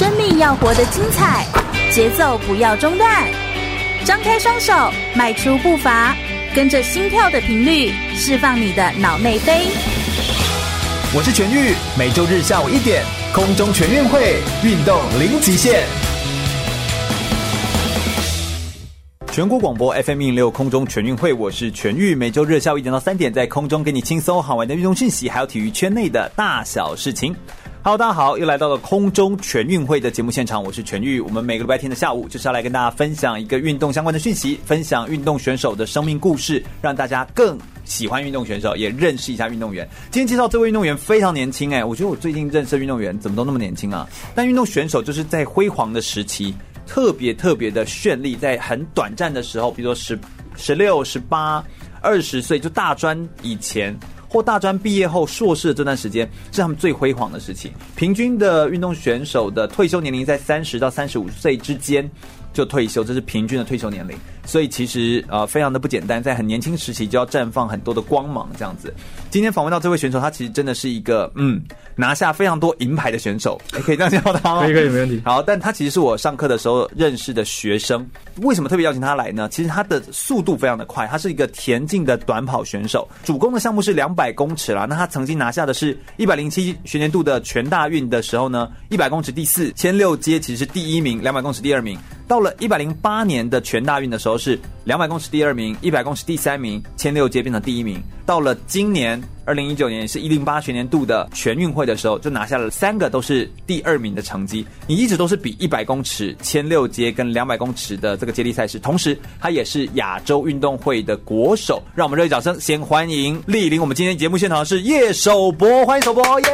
生命要活得精彩，节奏不要中断。张开双手，迈出步伐，跟着心跳的频率，释放你的脑内啡。我是全玉，每周日下午一点，空中全运会，运动零极限。全国广播 FM 一六空中全运会，我是全玉，每周日下午一点到三点，在空中给你轻松好玩的运动讯息，还有体育圈内的大小事情。Hello，大家好，又来到了空中全运会的节目现场，我是全玉。我们每个礼拜天的下午就是要来跟大家分享一个运动相关的讯息，分享运动选手的生命故事，让大家更喜欢运动选手，也认识一下运动员。今天介绍这位运动员非常年轻，哎，我觉得我最近认识的运动员怎么都那么年轻啊？但运动选手就是在辉煌的时期。特别特别的绚丽，在很短暂的时候，比如说十、十六、十八、二十岁，就大专以前或大专毕业后硕士这段时间，是他们最辉煌的时期。平均的运动选手的退休年龄在三十到三十五岁之间就退休，这是平均的退休年龄。所以其实呃非常的不简单，在很年轻时期就要绽放很多的光芒，这样子。今天访问到这位选手，他其实真的是一个嗯拿下非常多银牌的选手，欸、可以这样叫他吗？可以可以没问题。好，但他其实是我上课的时候认识的学生。为什么特别邀请他来呢？其实他的速度非常的快，他是一个田径的短跑选手，主攻的项目是两百公尺啦。那他曾经拿下的是一百零七学年度的全大运的时候呢，一百公尺第四，千六阶其实是第一名，两百公尺第二名。到了一百零八年的全大运的时候是两百公尺第二名，一百公尺第三名，千六阶变成第一名。到了今年二零一九年，也是一零八学年度的全运会的时候，就拿下了三个都是第二名的成绩。你一直都是比一百公尺、千六阶跟两百公尺的这个接力赛事，同时他也是亚洲运动会的国手。让我们热烈掌声，先欢迎莅临我们今天节目现场的是叶守博，欢迎守博耶！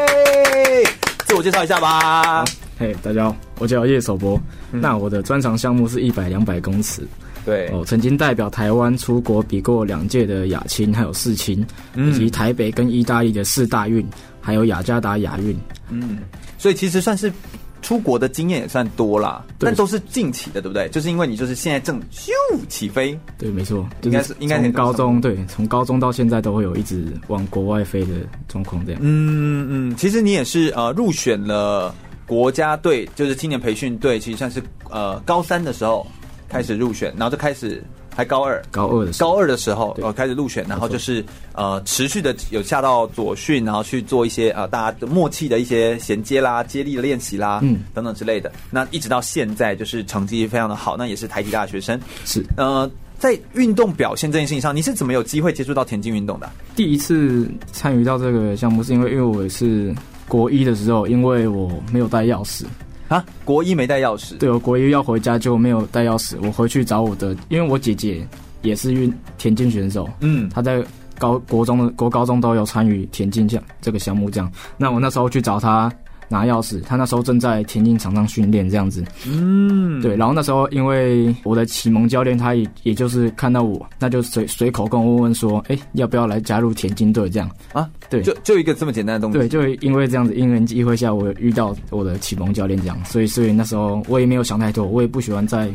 自我介绍一下吧。嘿，hey, 大家好，我叫叶守博。嗯、那我的专长项目是一百、两百公尺。对，我曾经代表台湾出国比过两届的亚青，还有世青，嗯、以及台北跟意大利的四大运，还有雅加达亚运。嗯，所以其实算是出国的经验也算多啦，但都是近期的，对不对？就是因为你就是现在正咻起飞。对，没错，应该是应该从高中对，从高中到现在都会有一直往国外飞的状况这样。嗯嗯，其实你也是呃入选了。国家队就是青年培训队，其实算是呃高三的时候开始入选，然后就开始还高二，高二的时候高二的时候呃开始入选，然后就是呃持续的有下到左训，然后去做一些呃大家的默契的一些衔接啦、接力的练习啦，嗯等等之类的。那一直到现在就是成绩非常的好，那也是台体大学生。是呃在运动表现这件事情上，你是怎么有机会接触到田径运动的？第一次参与到这个项目是因为因为我也是。国一的时候，因为我没有带钥匙啊，国一没带钥匙。对，我国一要回家就没有带钥匙，我回去找我的，因为我姐姐也是运田径选手，嗯，她在高国中的国高中都有参与田径这样这个项目这样，那我那时候去找她。拿钥匙，他那时候正在田径场上训练，这样子。嗯，对。然后那时候，因为我的启蒙教练，他也也就是看到我，那就随随口跟我问问说：“哎、欸，要不要来加入田径队？”这样啊？对，就就一个这么简单的东西。对，就因为这样子，因缘机会下，我遇到我的启蒙教练，这样，所以所以那时候我也没有想太多，我也不喜欢在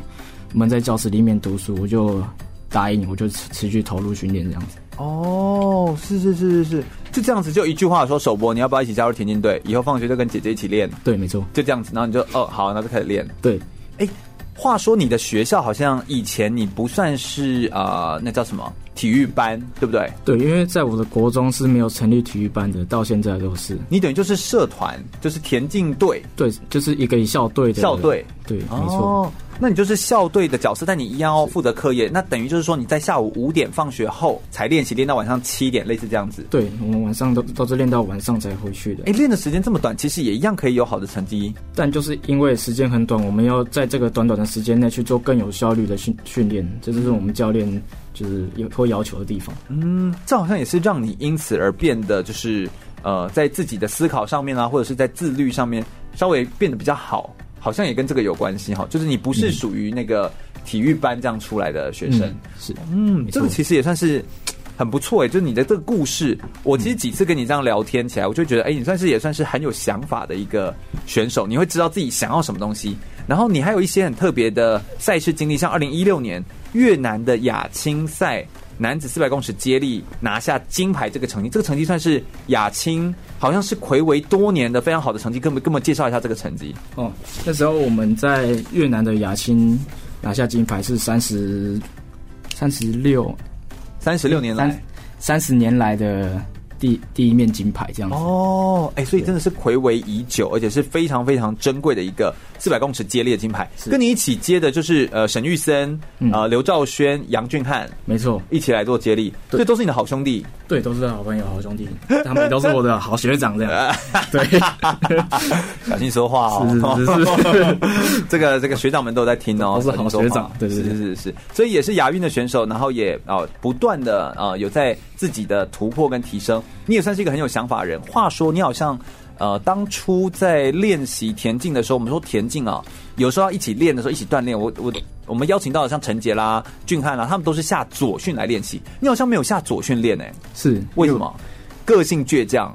闷在教室里面读书，我就答应，我就持持续投入训练这样子。哦，是是是是是。就这样子，就一句话说，首播，你要不要一起加入田径队？以后放学就跟姐姐一起练。对，没错，就这样子。然后你就哦，好，那就开始练。对，哎，话说你的学校好像以前你不算是啊、呃，那叫什么体育班，对不对？对，因为在我的国中是没有成立体育班的，到现在都是。你等于就是社团，就是田径队，对，就是一个校队的校队，对，没错。哦那你就是校队的角色，但你一样要负责课业。那等于就是说你在下午五点放学后才练习，练到晚上七点，类似这样子。对，我们晚上都都是练到晚上才回去的。哎，练的时间这么短，其实也一样可以有好的成绩。但就是因为时间很短，我们要在这个短短的时间内去做更有效率的训训练，这就是我们教练就是有会要求的地方。嗯，这好像也是让你因此而变得就是呃，在自己的思考上面啊，或者是在自律上面稍微变得比较好。好像也跟这个有关系哈，就是你不是属于那个体育班这样出来的学生，嗯、是。嗯，这个其实也算是很不错诶，就是你的这个故事，我其实几次跟你这样聊天起来，我就觉得，哎，你算是也算是很有想法的一个选手，你会知道自己想要什么东西，然后你还有一些很特别的赛事经历，像二零一六年越南的亚青赛。男子四百公尺接力拿下金牌这个成绩，这个成绩算是亚青好像是魁违多年的非常好的成绩，跟我们跟我们介绍一下这个成绩。哦，那时候我们在越南的亚青拿下金牌是三十三十六三十六年来三十年来的。第第一面金牌这样子哦，哎、欸，所以真的是魁违已久，而且是非常非常珍贵的一个四百公尺接力的金牌。跟你一起接的就是呃沈玉森、呃刘兆轩、杨俊翰，没错，一起来做接力，所以都是你的好兄弟。对，都是好朋友、好兄弟，他们都是我的好学长这样。对，小心说话哦。是是是，这个这个学长们都在听哦，都是好学长。对对对，是是是，所以也是亚运的选手，然后也啊不断的啊有在自己的突破跟提升。你也算是一个很有想法的人。话说，你好像呃，当初在练习田径的时候，我们说田径啊，有时候要一起练的时候，一起锻炼。我我我们邀请到的像陈杰啦、俊汉啦，他们都是下左训来练习。你好像没有下左训练哎，是为什么？个性倔强？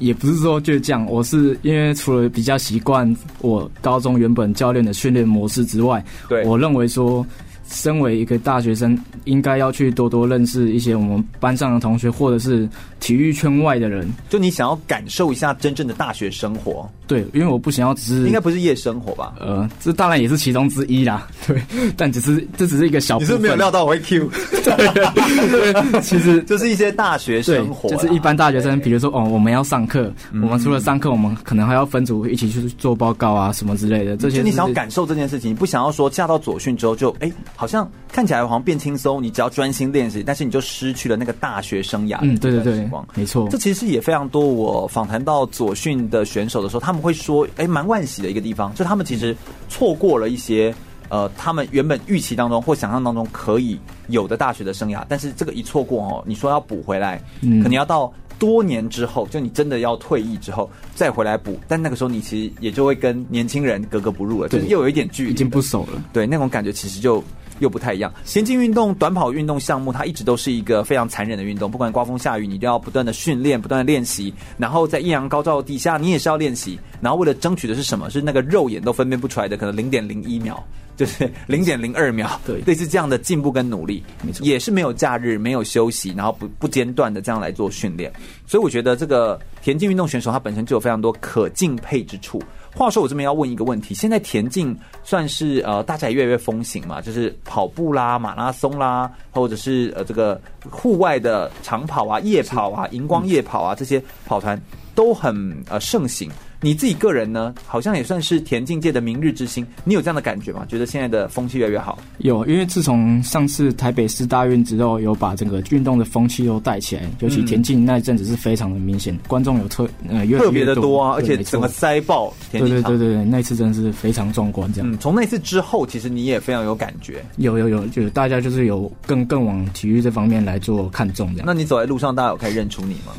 也不是说倔强，我是因为除了比较习惯我高中原本教练的训练模式之外，对，我认为说。身为一个大学生，应该要去多多认识一些我们班上的同学，或者是体育圈外的人。就你想要感受一下真正的大学生活。对，因为我不想要只是，应该不是夜生活吧？呃，这当然也是其中之一啦。对，但只是这只是一个小部分。你是没有料到我会 Q？对，其实 就是一些大学生活，就是一般大学生，比如说哦，我们要上课，我们除了上课，我们可能还要分组一起去做报告啊，什么之类的。这些你想要感受这件事情，你不想要说嫁到左训之后就哎，好像看起来好像变轻松，你只要专心练习，但是你就失去了那个大学生涯。嗯，对对对，没错。这其实也非常多。我访谈到左训的选手的时候，他们会说，哎，蛮惋惜的一个地方，就他们其实错过了一些呃，他们原本预期当中或想象当中可以有的大学的生涯，但是这个一错过哦，你说要补回来，嗯，可能要到多年之后，就你真的要退役之后再回来补，但那个时候你其实也就会跟年轻人格格不入了，对，就是又有一点距离，已经不熟了，对，那种感觉其实就。又不太一样。田径运动、短跑运动项目，它一直都是一个非常残忍的运动。不管刮风下雨，你都要不断的训练、不断的练习。然后在艳阳高照底下，你也是要练习。然后为了争取的是什么？是那个肉眼都分辨不出来的，可能零点零一秒，就是 零点零二秒。对，类似这样的进步跟努力，没错，也是没有假日、没有休息，然后不不间断的这样来做训练。所以我觉得这个田径运动选手，他本身就有非常多可敬佩之处。话说我这边要问一个问题，现在田径算是呃大家也越来越风行嘛，就是跑步啦、马拉松啦，或者是呃这个户外的长跑啊、夜跑啊、荧光夜跑啊这些跑团都很呃盛行。你自己个人呢，好像也算是田径界的明日之星。你有这样的感觉吗？觉得现在的风气越来越好？有，因为自从上次台北市大运之后，有把整个运动的风气都带起来。尤其田径那一阵子是非常的明显，观众有特呃特别的多啊，而且整个塞爆田径场。对对对对，那一次真的是非常壮观。这样，嗯，从那次之后，其实你也非常有感觉。有有有，就是大家就是有更更往体育这方面来做看重这样。那你走在路上，大家有可以认出你吗？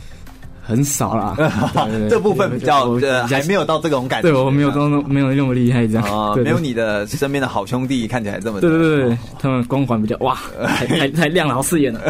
很少啦，这部分比较呃还没有到这种感觉，对我没有都没有那么厉害这样啊，没有你的身边的好兄弟看起来这么对对对，他们光环比较哇，太太亮了，好刺眼了。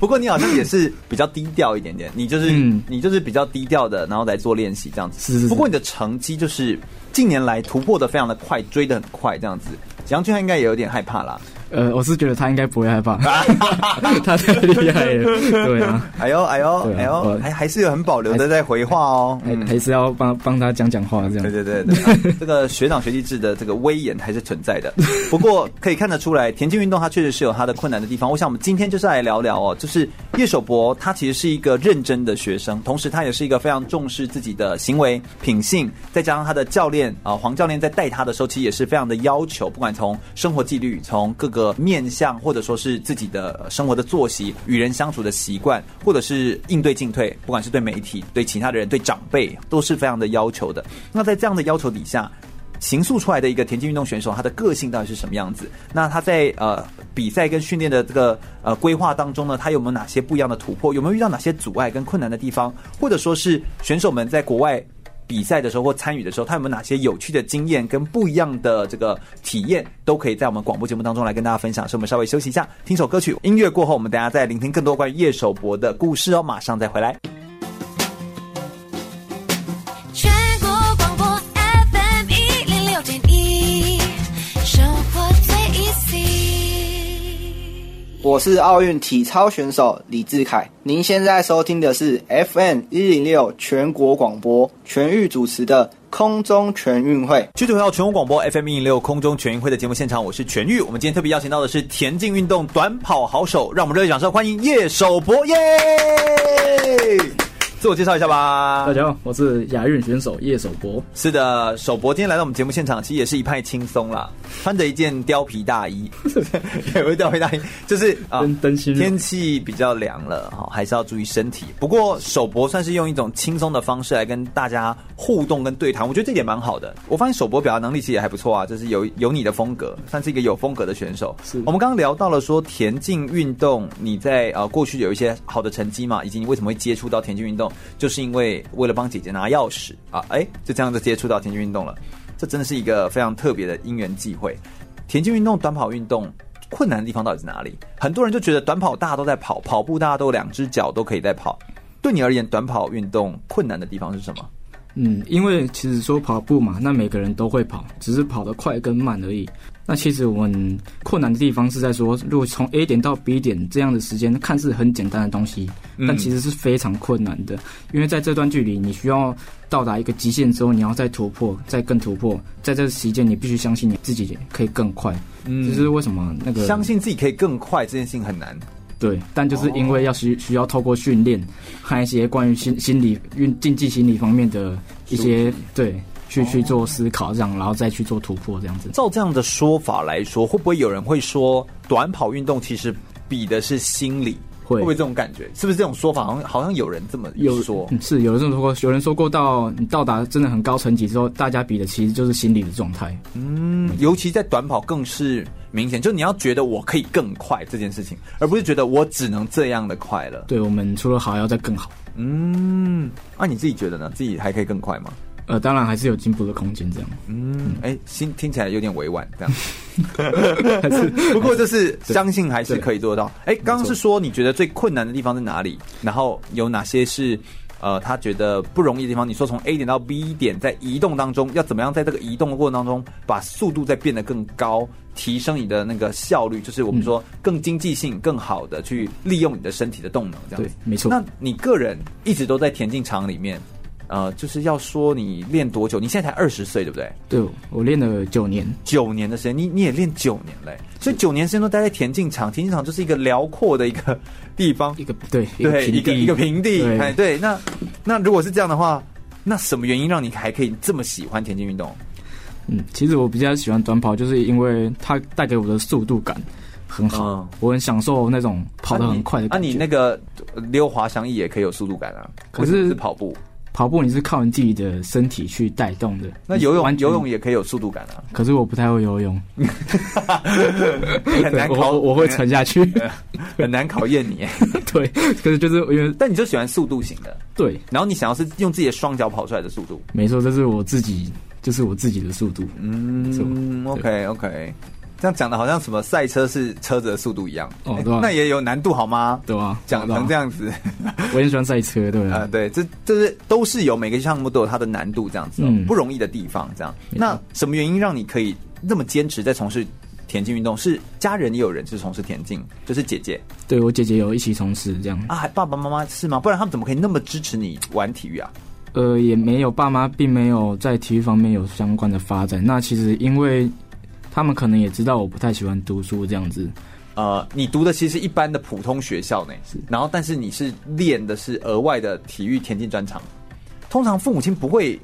不过你好像也是比较低调一点点，你就是你就是比较低调的，然后来做练习这样子。是是。不过你的成绩就是近年来突破的非常的快，追的很快这样子。杨俊汉应该也有点害怕啦。呃，我是觉得他应该不会害怕，他太厉害了。对啊，哎呦哎呦哎呦，还还是有很保留的在回话哦，还还是要帮帮他讲讲话这样。对对对对，这个学长学弟制的这个威严还是存在的。不过可以看得出来，田径运动它确实是有它的困难的地方。我想我们今天就是来聊聊哦，就是叶守博他其实是一个认真的学生，同时他也是一个非常重视自己的行为品性，再加上他的教练啊黄教练在带他的时候，其实也是非常的要求，不管从生活纪律，从各个。面向或者说是自己的生活的作息、与人相处的习惯，或者是应对进退，不管是对媒体、对其他的人、对长辈，都是非常的要求的。那在这样的要求底下，形塑出来的一个田径运动选手，他的个性到底是什么样子？那他在呃比赛跟训练的这个呃规划当中呢，他有没有哪些不一样的突破？有没有遇到哪些阻碍跟困难的地方？或者说是选手们在国外？比赛的时候或参与的时候，他有没有哪些有趣的经验跟不一样的这个体验，都可以在我们广播节目当中来跟大家分享。所以我们稍微休息一下，听首歌曲，音乐过后，我们等下再聆听更多关于叶守博的故事哦。马上再回来。我是奥运体操选手李志凯。您现在收听的是 FM 一零六全国广播全域主持的空中全运会。继续回到全国广播 FM 一零六空中全运会的节目现场，我是全域。我们今天特别邀请到的是田径运动短跑好手，让我们热烈掌声欢迎叶守博耶！自我介绍一下吧。大家好，我是亚运选手叶守博。是的，守博今天来到我们节目现场，其实也是一派轻松啦，穿着一件貂皮大衣，有一貂皮大衣，就是啊，天气比较凉了哈，还是要注意身体。不过守博算是用一种轻松的方式来跟大家互动跟对谈，我觉得这点蛮好的。我发现守博表达能力其实也还不错啊，就是有有你的风格，算是一个有风格的选手。是我们刚刚聊到了说田径运动，你在呃过去有一些好的成绩嘛，以及你为什么会接触到田径运动？就是因为为了帮姐姐拿钥匙啊，哎，就这样子接触到田径运动了。这真的是一个非常特别的因缘际会。田径运动、短跑运动困难的地方到底在哪里？很多人就觉得短跑大家都在跑，跑步大家都两只脚都可以在跑。对你而言，短跑运动困难的地方是什么？嗯，因为其实说跑步嘛，那每个人都会跑，只是跑得快跟慢而已。那其实我们困难的地方是在说，如果从 A 点到 B 点这样的时间，看似很简单的东西，但其实是非常困难的。因为在这段距离，你需要到达一个极限之后，你要再突破，再更突破。在这个时间，你必须相信你自己可以更快。嗯，这是为什么那个相信自己可以更快这件事情很难。对，但就是因为要需需要透过训练和一些关于心心理运竞技心理方面的一些对。去去做思考，这样，然后再去做突破，这样子。照这样的说法来说，会不会有人会说，短跑运动其实比的是心理？会，会不会这种感觉？是不是这种说法？好像好像有人这么有说，是有人这么说过。有人说过，到你到达真的很高层级之后，大家比的其实就是心理的状态。嗯，尤其在短跑更是明显，就你要觉得我可以更快这件事情，而不是觉得我只能这样的快了。对，我们除了好，还要再更好。嗯，那、啊、你自己觉得呢？自己还可以更快吗？呃，当然还是有进步的空间，这样。嗯，哎、欸，心听起来有点委婉，这样。还是，不过就是相信还是可以做到。哎、欸，刚刚是说你觉得最困难的地方在哪里？然后有哪些是呃他觉得不容易的地方？你说从 A 点到 B 点在移动当中要怎么样在这个移动的过程当中把速度再变得更高，提升你的那个效率，就是我们说更经济性、更好的去利用你的身体的动能，这样子。对，没错。那你个人一直都在田径场里面。呃，就是要说你练多久？你现在才二十岁，对不对？对，我练了九年，九年的时间，你你也练九年嘞，所以九年时间都待在田径场，田径场就是一个辽阔的一个地方，一个对对一个一个平地，对哎对。那那如果是这样的话，那什么原因让你还可以这么喜欢田径运动？嗯，其实我比较喜欢短跑，就是因为它带给我的速度感很好，嗯、我很享受那种跑得很快的感觉。啊，你，啊你那个溜滑翔翼也可以有速度感啊，可是是跑步。跑步你是靠你自己的身体去带动的，那游泳游泳也可以有速度感啊。可是我不太会游泳，很难考，我，我会沉下去，很难考验你。对，可是就是因为，但你就喜欢速度型的，对。然后你想要是用自己的双脚跑出来的速度，没错，这是我自己，就是我自己的速度。嗯，OK OK。这样讲的好像什么赛车是车子的速度一样哦，对、啊，那也有难度好吗？对啊，讲成这样子，我也喜欢赛车，对啊，呃、对，这这是都是有每个项目都有它的难度，这样子、哦，嗯、不容易的地方，这样。那什么原因让你可以那么坚持在从事田径运动？是家人也有人是从事田径，就是姐姐，对我姐姐有一起从事这样啊，还爸爸妈妈是吗？不然他们怎么可以那么支持你玩体育啊？呃，也没有，爸妈并没有在体育方面有相关的发展。那其实因为。他们可能也知道我不太喜欢读书这样子，呃，你读的其实一般的普通学校呢，是，然后但是你是练的是额外的体育田径专长，通常父母亲不会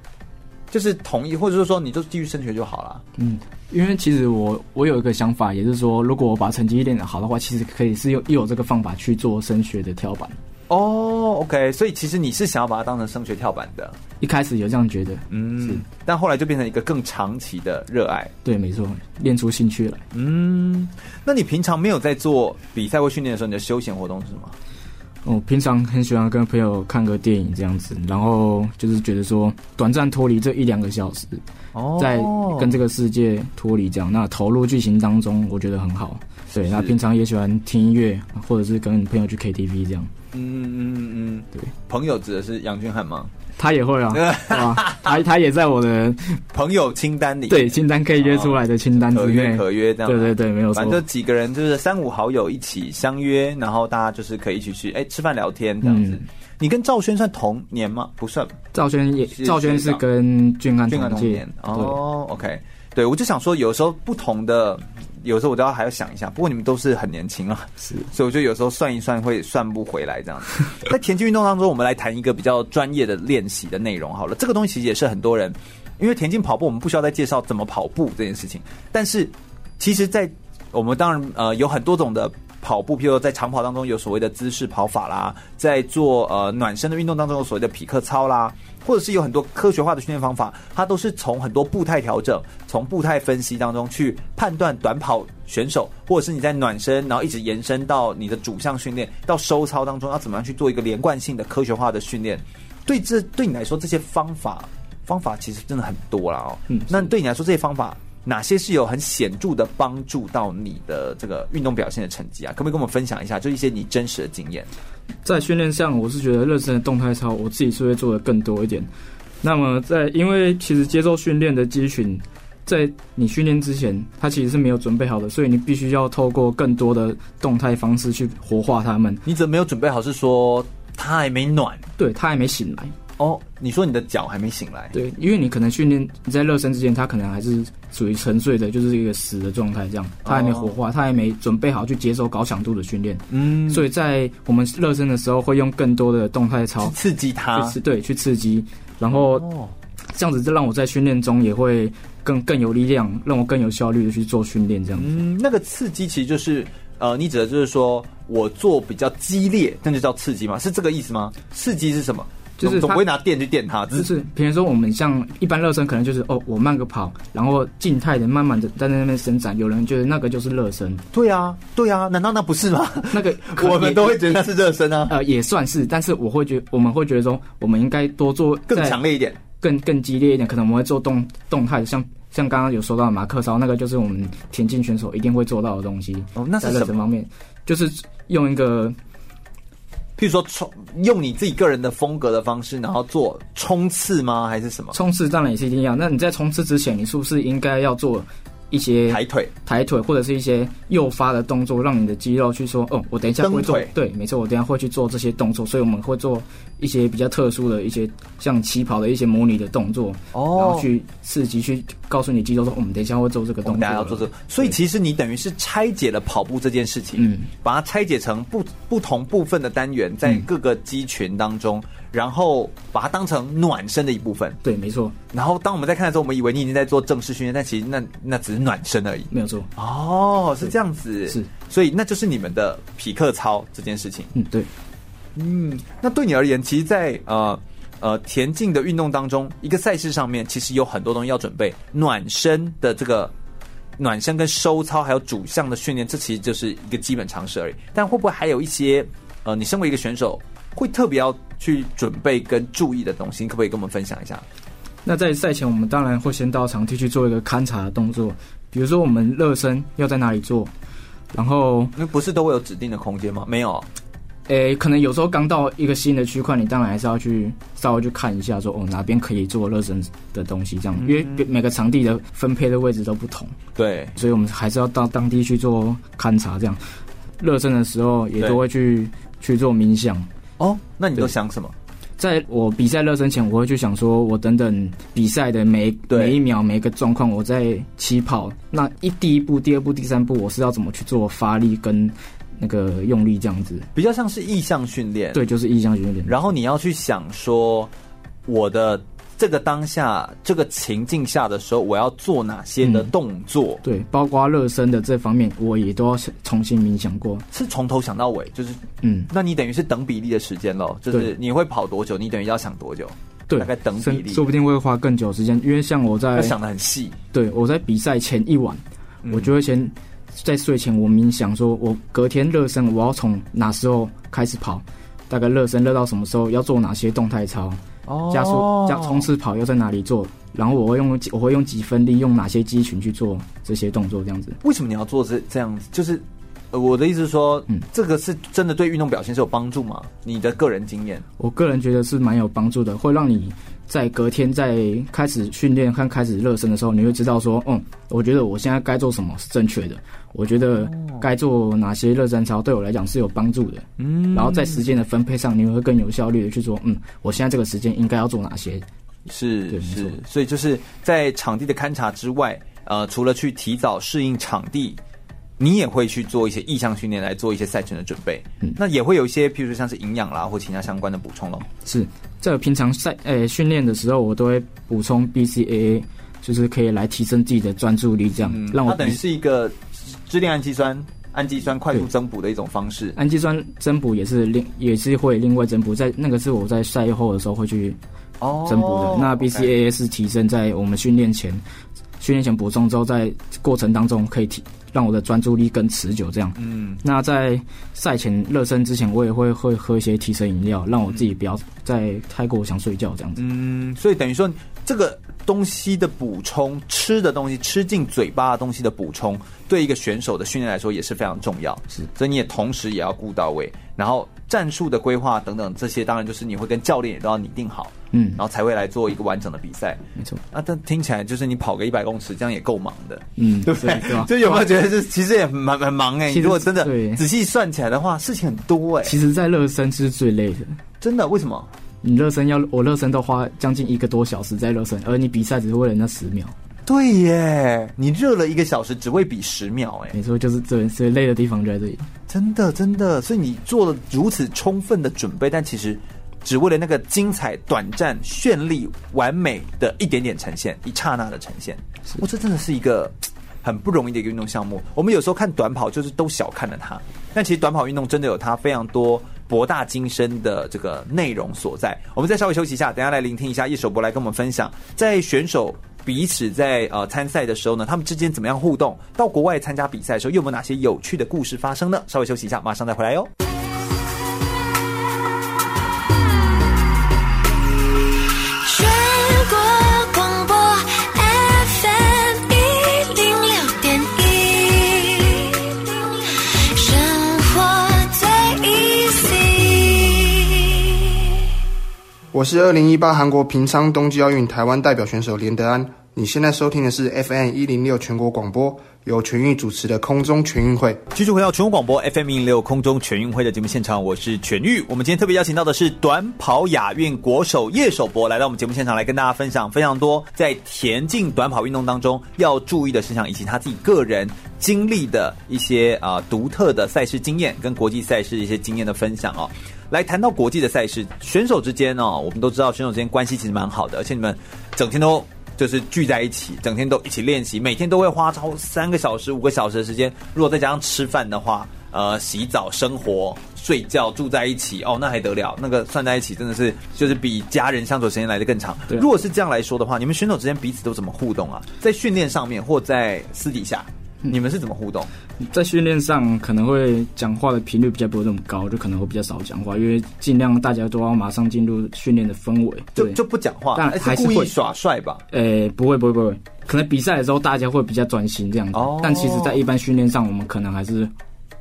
就是同意，或者是说你就继续升学就好了。嗯，因为其实我我有一个想法，也就是说，如果我把成绩练得好的话，其实可以是用又有这个方法去做升学的跳板。哦、oh，OK，所以其实你是想要把它当成升学跳板的，一开始有这样觉得，嗯，是，但后来就变成一个更长期的热爱，对，没错，练出兴趣来，嗯，那你平常没有在做比赛或训练的时候，你的休闲活动是什么？我平常很喜欢跟朋友看个电影这样子，然后就是觉得说短暂脱离这一两个小时，哦，在跟这个世界脱离这样，那投入剧情当中，我觉得很好。对，那平常也喜欢听音乐，或者是跟朋友去 KTV 这样。嗯嗯嗯嗯，对，朋友指的是杨俊翰吗？他也会啊，啊他他也在我的朋友清单里，对，清单可以约出来的清单之内，可约可约这样，对对对，没有错。反正就几个人就是三五好友一起相约，然后大家就是可以一起去哎吃饭聊天这样子。嗯、你跟赵轩算同年吗？不算，赵轩也赵轩是跟俊安俊翰同年哦。OK，对我就想说，有时候不同的。有时候我都要还要想一下，不过你们都是很年轻啊，是，所以我觉得有时候算一算会算不回来这样子。在田径运动当中，我们来谈一个比较专业的练习的内容好了。这个东西其实也是很多人，因为田径跑步我们不需要再介绍怎么跑步这件事情，但是其实，在我们当然呃有很多种的。跑步，譬如说在长跑当中有所谓的姿势跑法啦，在做呃暖身的运动当中有所谓的匹克操啦，或者是有很多科学化的训练方法，它都是从很多步态调整、从步态分析当中去判断短跑选手，或者是你在暖身，然后一直延伸到你的主项训练到收操当中，要怎么样去做一个连贯性的科学化的训练？对这对你来说，这些方法方法其实真的很多了哦。嗯，那对你来说这些方法？哪些是有很显著的帮助到你的这个运动表现的成绩啊？可不可以跟我们分享一下，就一些你真实的经验？在训练上，我是觉得热身的动态操，我自己是会做的更多一点。那么在，因为其实接受训练的肌群，在你训练之前，它其实是没有准备好的，所以你必须要透过更多的动态方式去活化它们。你怎么没有准备好？是说它还没暖？对，它还没醒来。哦，你说你的脚还没醒来？对，因为你可能训练你在热身之前，它可能还是属于沉睡的，就是一个死的状态，这样，它还没活化，它还没准备好去接受高强度的训练。嗯，所以在我们热身的时候，会用更多的动态操刺激它，对，去刺激，然后这样子就让我在训练中也会更更有力量，让我更有效率的去做训练，这样子。嗯，那个刺激其实就是呃，你指的就是说我做比较激烈，那就叫刺激吗？是这个意思吗？刺激是什么？就是总不会拿电去电它，就是比如说我们像一般热身，可能就是哦，我慢个跑，然后静态的慢慢的在那边伸展。有人觉得那个就是热身，对啊，对啊，难道那不是吗？那个 我们都会觉得那是热身啊。呃，也算是，但是我会觉我们会觉得说，我们应该多做更强烈一点，更更激烈一点。可能我们会做动动态的，像像刚刚有说到的马克操，那个就是我们田径选手一定会做到的东西。哦，那是什么？方面？就是用一个。譬如说冲，用你自己个人的风格的方式，然后做冲刺吗？还是什么？冲刺当然也是一定要。那你在冲刺之前，你是不是应该要做一些抬腿、抬腿，或者是一些诱发的动作，让你的肌肉去说：“哦，我等一下会做。”对，没错，我等一下会去做这些动作。所以我们会做一些比较特殊的一些像起跑的一些模拟的动作，哦，然后去刺激去。告诉你肌肉说，我们等一下会做这个动作，大家要做这个。所以其实你等于是拆解了跑步这件事情，嗯，把它拆解成不不同部分的单元，在各个肌群当中，嗯，然后把它当成暖身的一部分。对，没错。然后当我们在看的时候，我们以为你已经在做正式训练，但其实那那只是暖身而已。没有错。哦，是这样子。是。所以那就是你们的匹克操这件事情。嗯，对。嗯，那对你而言，其实在，在呃。呃，田径的运动当中，一个赛事上面其实有很多东西要准备。暖身的这个暖身跟收操，还有主项的训练，这其实就是一个基本常识而已。但会不会还有一些呃，你身为一个选手，会特别要去准备跟注意的东西？你可不可以跟我们分享一下？那在赛前，我们当然会先到场地去做一个勘察的动作，比如说我们热身要在哪里做，然后那不是都会有指定的空间吗？没有。诶、欸，可能有时候刚到一个新的区块，你当然还是要去稍微去看一下说，说哦哪边可以做热身的东西，这样，因为每个场地的分配的位置都不同，对，所以我们还是要到当地去做勘察，这样。热身的时候也都会去去做冥想。哦，那你都想什么？在我比赛热身前，我会去想说，我等等比赛的每每一秒每一个状况，我在起跑那一第一步、第二步、第三步，我是要怎么去做发力跟。那个用力这样子，比较像是意向训练。对，就是意向训练。然后你要去想说，我的这个当下这个情境下的时候，我要做哪些的动作？嗯、对，包括热身的这方面，我也都要重新冥想过，是从头想到尾，就是嗯，那你等于是等比例的时间咯，就是你会跑多久，你等于要想多久？对，大概等比例，说不定会花更久时间，因为像我在想的很细。对，我在比赛前一晚，嗯、我就会先。在睡前，我冥想说，我隔天热身，我要从哪时候开始跑？大概热身热到什么时候？要做哪些动态操？哦，加速加冲刺跑要在哪里做？然后我会用我会用几分力，用哪些肌群去做这些动作？这样子。为什么你要做这这样子？就是我的意思是说，嗯，这个是真的对运动表现是有帮助吗？你的个人经验？我个人觉得是蛮有帮助的，会让你。在隔天在开始训练和开始热身的时候，你会知道说，嗯，我觉得我现在该做什么是正确的，我觉得该做哪些热身操对我来讲是有帮助的，嗯，然后在时间的分配上，你会更有效率的去做，嗯，我现在这个时间应该要做哪些？是是，所以就是在场地的勘察之外，呃，除了去提早适应场地。你也会去做一些意向训练来做一些赛程的准备，嗯，那也会有一些，譬如说像是营养啦或其他相关的补充咯。是，在平常赛呃训练的时候，我都会补充 BCAA，就是可以来提升自己的专注力，这样、嗯、让我。它等于是一个支链氨基酸，氨基酸快速增补的一种方式。氨基酸增补也是另也是会另外增补，在那个是我在赛后的时候会去哦增补的。哦、那 BCAA 是提升在我们训练前，训练前补充之后，在过程当中可以提。让我的专注力更持久，这样。嗯，那在赛前热身之前，我也会会喝一些提神饮料，让我自己不要再太过想睡觉这样子。嗯，所以等于说，这个东西的补充，吃的东西，吃进嘴巴的东西的补充，对一个选手的训练来说也是非常重要。是，所以你也同时也要顾到位，然后。战术的规划等等，这些当然就是你会跟教练也都要拟定好，嗯，然后才会来做一个完整的比赛。没错，啊，但听起来就是你跑个一百公尺，这样也够忙的，嗯，对不对？就有没有觉得这其实也蛮蛮忙哎？如果真的仔细算起来的话，事情很多哎。其实，在热身是最累的，真的？为什么？你热身要我热身都花将近一个多小时在热身，而你比赛只是为了那十秒。对耶，你热了一个小时，只为比十秒，哎，没错，就是最最累的地方就在这里。真的，真的，所以你做了如此充分的准备，但其实只为了那个精彩、短暂、绚丽、完美的一点点呈现，一刹那的呈现。我这真的是一个很不容易的一个运动项目。我们有时候看短跑，就是都小看了它，但其实短跑运动真的有它非常多博大精深的这个内容所在。我们再稍微休息一下，等下来聆听一下叶首博来跟我们分享，在选手。彼此在呃参赛的时候呢，他们之间怎么样互动？到国外参加比赛的时候，又有没有哪些有趣的故事发生呢？稍微休息一下，马上再回来哟。我是二零一八韩国平昌冬季奥运台湾代表选手连德安。你现在收听的是 FM 一零六全国广播，由全运主持的空中全运会。继续回到全国广播 FM 一零六空中全运会的节目现场，我是全玉。我们今天特别邀请到的是短跑亚运国手叶首博，来到我们节目现场来跟大家分享非常多在田径短跑运动当中要注意的事项，以及他自己个人经历的一些啊、独特的赛事经验跟国际赛事一些经验的分享哦。来谈到国际的赛事，选手之间哦，我们都知道选手之间关系其实蛮好的，而且你们整天都。就是聚在一起，整天都一起练习，每天都会花超三个小时、五个小时的时间。如果再加上吃饭的话，呃，洗澡、生活、睡觉，住在一起，哦，那还得了？那个算在一起，真的是就是比家人相处时间来得更长。如果是这样来说的话，你们选手之间彼此都怎么互动啊？在训练上面，或在私底下？你们是怎么互动？在训练上可能会讲话的频率比较不会那么高，就可能会比较少讲话，因为尽量大家都要马上进入训练的氛围，就就不讲话，但还是会耍帅吧？诶、欸，不会不会不会，可能比赛的时候大家会比较专心这样子，哦、但其实在一般训练上，我们可能还是。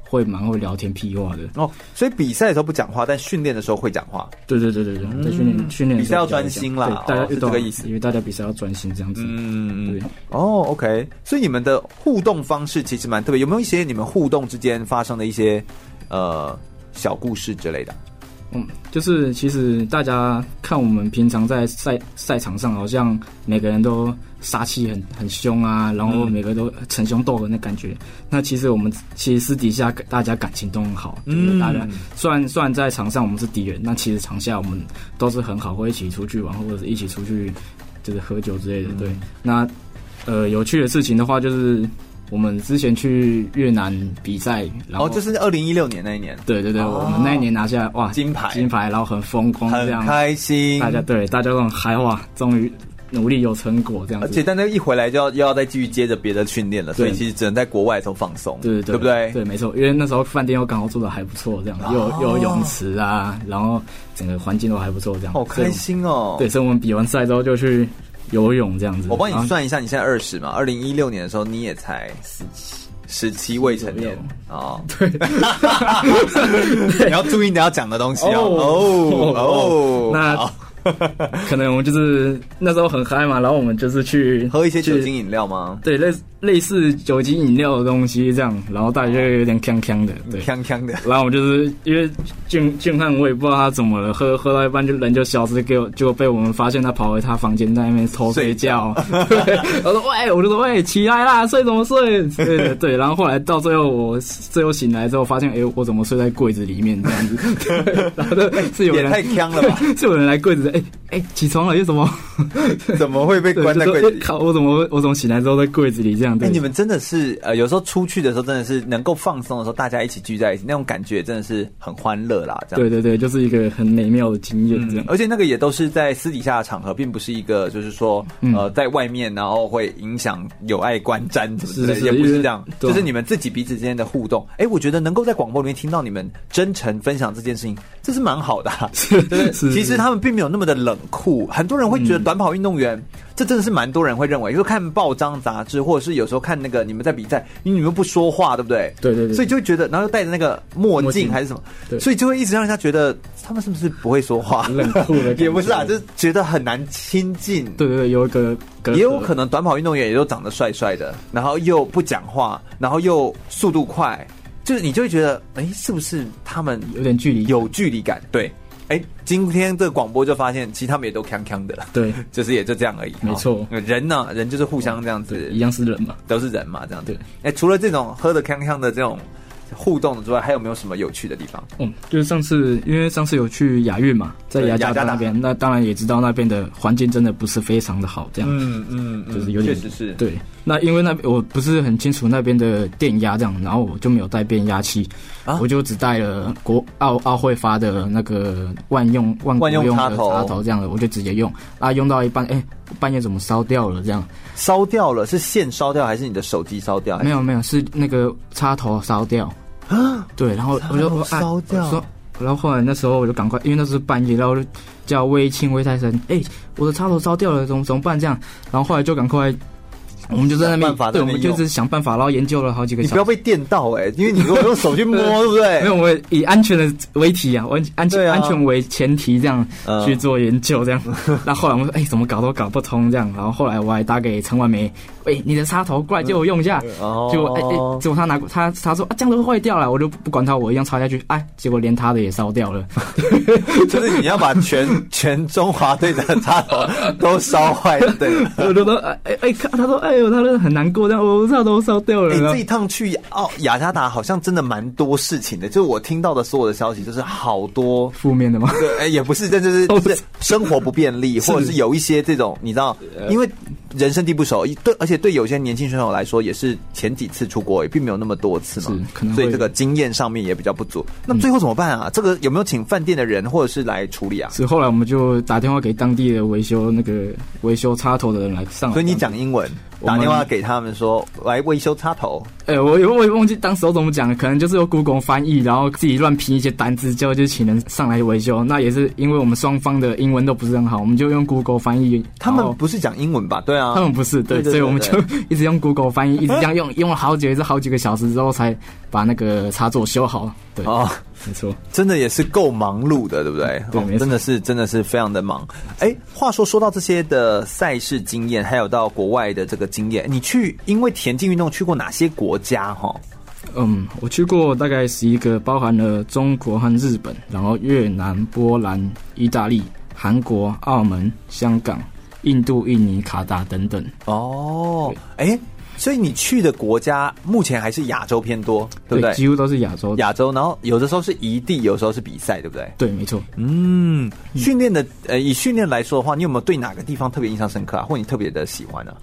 会蛮会聊天屁话的哦，所以比赛的时候不讲话，但训练的时候会讲话。对对对对对，在训练训练比赛要专心啦，大家是这个意思，因为大家比赛要专心这样子。嗯嗯，对。哦，OK，所以你们的互动方式其实蛮特别，有没有一些你们互动之间发生的一些呃小故事之类的？嗯，就是其实大家看我们平常在赛赛场上，好像每个人都杀气很很凶啊，然后每个都逞凶斗狠的感觉。嗯、那其实我们其实私底下大家感情都很好，嗯，大家虽然虽然在场上我们是敌人，那其实场下我们都是很好，会一起出去玩，或者是一起出去就是喝酒之类的。对，那呃有趣的事情的话就是。我们之前去越南比赛，然后哦，就是二零一六年那一年，对对对，哦、我们那一年拿下哇金牌金牌，然后很风光，这样很开心，大家对大家都很嗨哇，终于努力有成果这样子。而且但那一回来就要又要再继续接着别的训练了，所以其实只能在国外头放松，对对对，对不对？对，没错，因为那时候饭店又刚好做的还不错，这样有又有泳池啊，然后整个环境都还不错，这样，好开心哦。对，所以我们比完赛之后就去游泳这样子。我帮你算一下，你现在二十嘛？二零一六年的时候你也才十七。十七未成年哦，对，你要注意你要讲的东西哦哦那好 可能我们就是那时候很嗨嘛，然后我们就是去喝一些酒精饮料吗？对，类类似酒精饮料的东西这样，然后大家就有点呛呛的，对。呛呛的，然后我们就是因为俊俊汉，我也不知道他怎么了，喝喝到一半就人就消失，给我结果被我们发现他跑回他房间在那边偷睡觉。对，我说喂，我就说喂，起来啦，睡怎么睡？对对对。然后后来到最后我最后醒来之后，发现哎、欸，我怎么睡在柜子里面这样子？对然后就是有人也太呛了吧？是有人来柜子，哎、欸、哎、欸，起床了，又怎么？怎么会被关在柜子里？靠，我怎么我怎么醒来之后在柜子里这样？哎、对，你们真的是呃，有时候出去的时候真的是能够放松的时候，大家一起聚在一起，那种感觉真的是很欢乐啦。这样，对对对，就是一个很美妙的经验这样、嗯。而且那个也都是在私底下的场合，并不是一个就是说呃，在外面然后会影响友爱观瞻什么之类也不是这样，就是你们自己彼此之间的互动。哎、欸，我觉得能够在广播里面听到你们真诚分享这件事情，这是蛮好的、其实他们并没有那么的冷酷，很多人会觉得短跑运动员。这真的是蛮多人会认为，就是看报章杂志，或者是有时候看那个你们在比赛，因为你们不说话，对不对？对对对。所以就会觉得，然后又戴着那个墨镜还是什么，对，所以就会一直让人家觉得他们是不是不会说话？冷酷的，也不是啊，就是觉得很难亲近。对对对，有一个，也有可能短跑运动员也都长得帅帅的，然后又不讲话，然后又速度快，就是你就会觉得，哎，是不是他们有点距离，有距离感？对。哎，今天这个广播就发现，其实他们也都锵锵的，对，就是也就这样而已。没错，人呢，人就是互相这样子，一样是人嘛，都是人嘛，这样子。对，哎，除了这种喝的锵锵的这种互动之外，还有没有什么有趣的地方？嗯，就是上次因为上次有去雅运嘛，在雅加达那边，那当然也知道那边的环境真的不是非常的好，这样。嗯嗯，就是有点，确实是。对，那因为那边我不是很清楚那边的电压这样，然后我就没有带变压器，啊、我就只带了国奥奥会发的那个万用万国用的插头这样的，我就直接用啊，用到一半，哎、欸，半夜怎么烧掉了？这样烧掉了是线烧掉还是你的手机烧掉？没有没有，是那个插头烧掉。啊，对，然后我就烧掉，啊、然后后来那时候我就赶快，因为那是半夜，然后我就叫魏庆、魏泰生，哎，我的插头烧掉了，怎么怎么办？这样，然后后来就赶快。我们就在那边，对，我们就是想办法，然后研究了好几个小时。你不要被电到哎、欸，因为你如果用手去摸，对不对？没有，我们以安全的为题啊，安安全、啊、安全为前提，这样去做研究，这样。那、嗯、后来我们说，哎、欸，怎么搞都搞不通，这样。然后后来我还打给陈婉梅，喂、欸，你的插头过来借我用一下。哦、嗯。结果哎哎，结果他拿过他他说啊，这样都坏掉了，我就不管他，我一样插下去。哎，结果连他的也烧掉了。就是你要把全全中华队的插头都烧坏了，对。我就说，哎哎哎，看他说，哎呦，他说很难过。这样我插头烧掉了。你、欸、这一趟去奥雅加达好像真的蛮多事情的，就是我听到的所有的消息，就是好多负面的吗？对，哎、欸，也不是，这就是 生活不便利，或者是有一些这种，你知道，因为人生地不熟，对，而且对有些年轻选手来说，也是前几次出国，也并没有那么多次嘛，可能所以这个经验上面也比较不足。那最后怎么办啊？嗯、这个有没有请饭店的人或者是来处理啊？是后来我们就打电话给当地的维修那个维修插头的人来上来，所以你讲英文，打电话给他们说来维修插头。哎、欸，我我也忘记当时我怎么讲的，可能就是用 Google 翻译，然后自己乱拼一些单字，就就请人上来维修。那也是因为我们双方的英文都不是很好，我们就用 Google 翻译。他们不是讲英文吧？对啊，他们不是，对，所以我们就一直用 Google 翻译，一直这样用，用了好久，也，是好几个小时之后才把那个插座修好。对啊，没错，真的也是够忙碌的，对不对？对，哦、真的是真的是非常的忙。哎，话说说到这些的赛事经验，还有到国外的这个经验，你去因为田径运动去过哪些国家？哈。嗯，我去过大概十一个，包含了中国和日本，然后越南、波兰、意大利、韩国、澳门、香港、印度、印尼、卡达等等。哦，哎，所以你去的国家目前还是亚洲偏多，对不对？对，几乎都是亚洲。亚洲，然后有的时候是移地，有时候是比赛，对不对？对，没错。嗯，训练的呃，以训练来说的话，你有没有对哪个地方特别印象深刻啊，或你特别的喜欢呢、啊？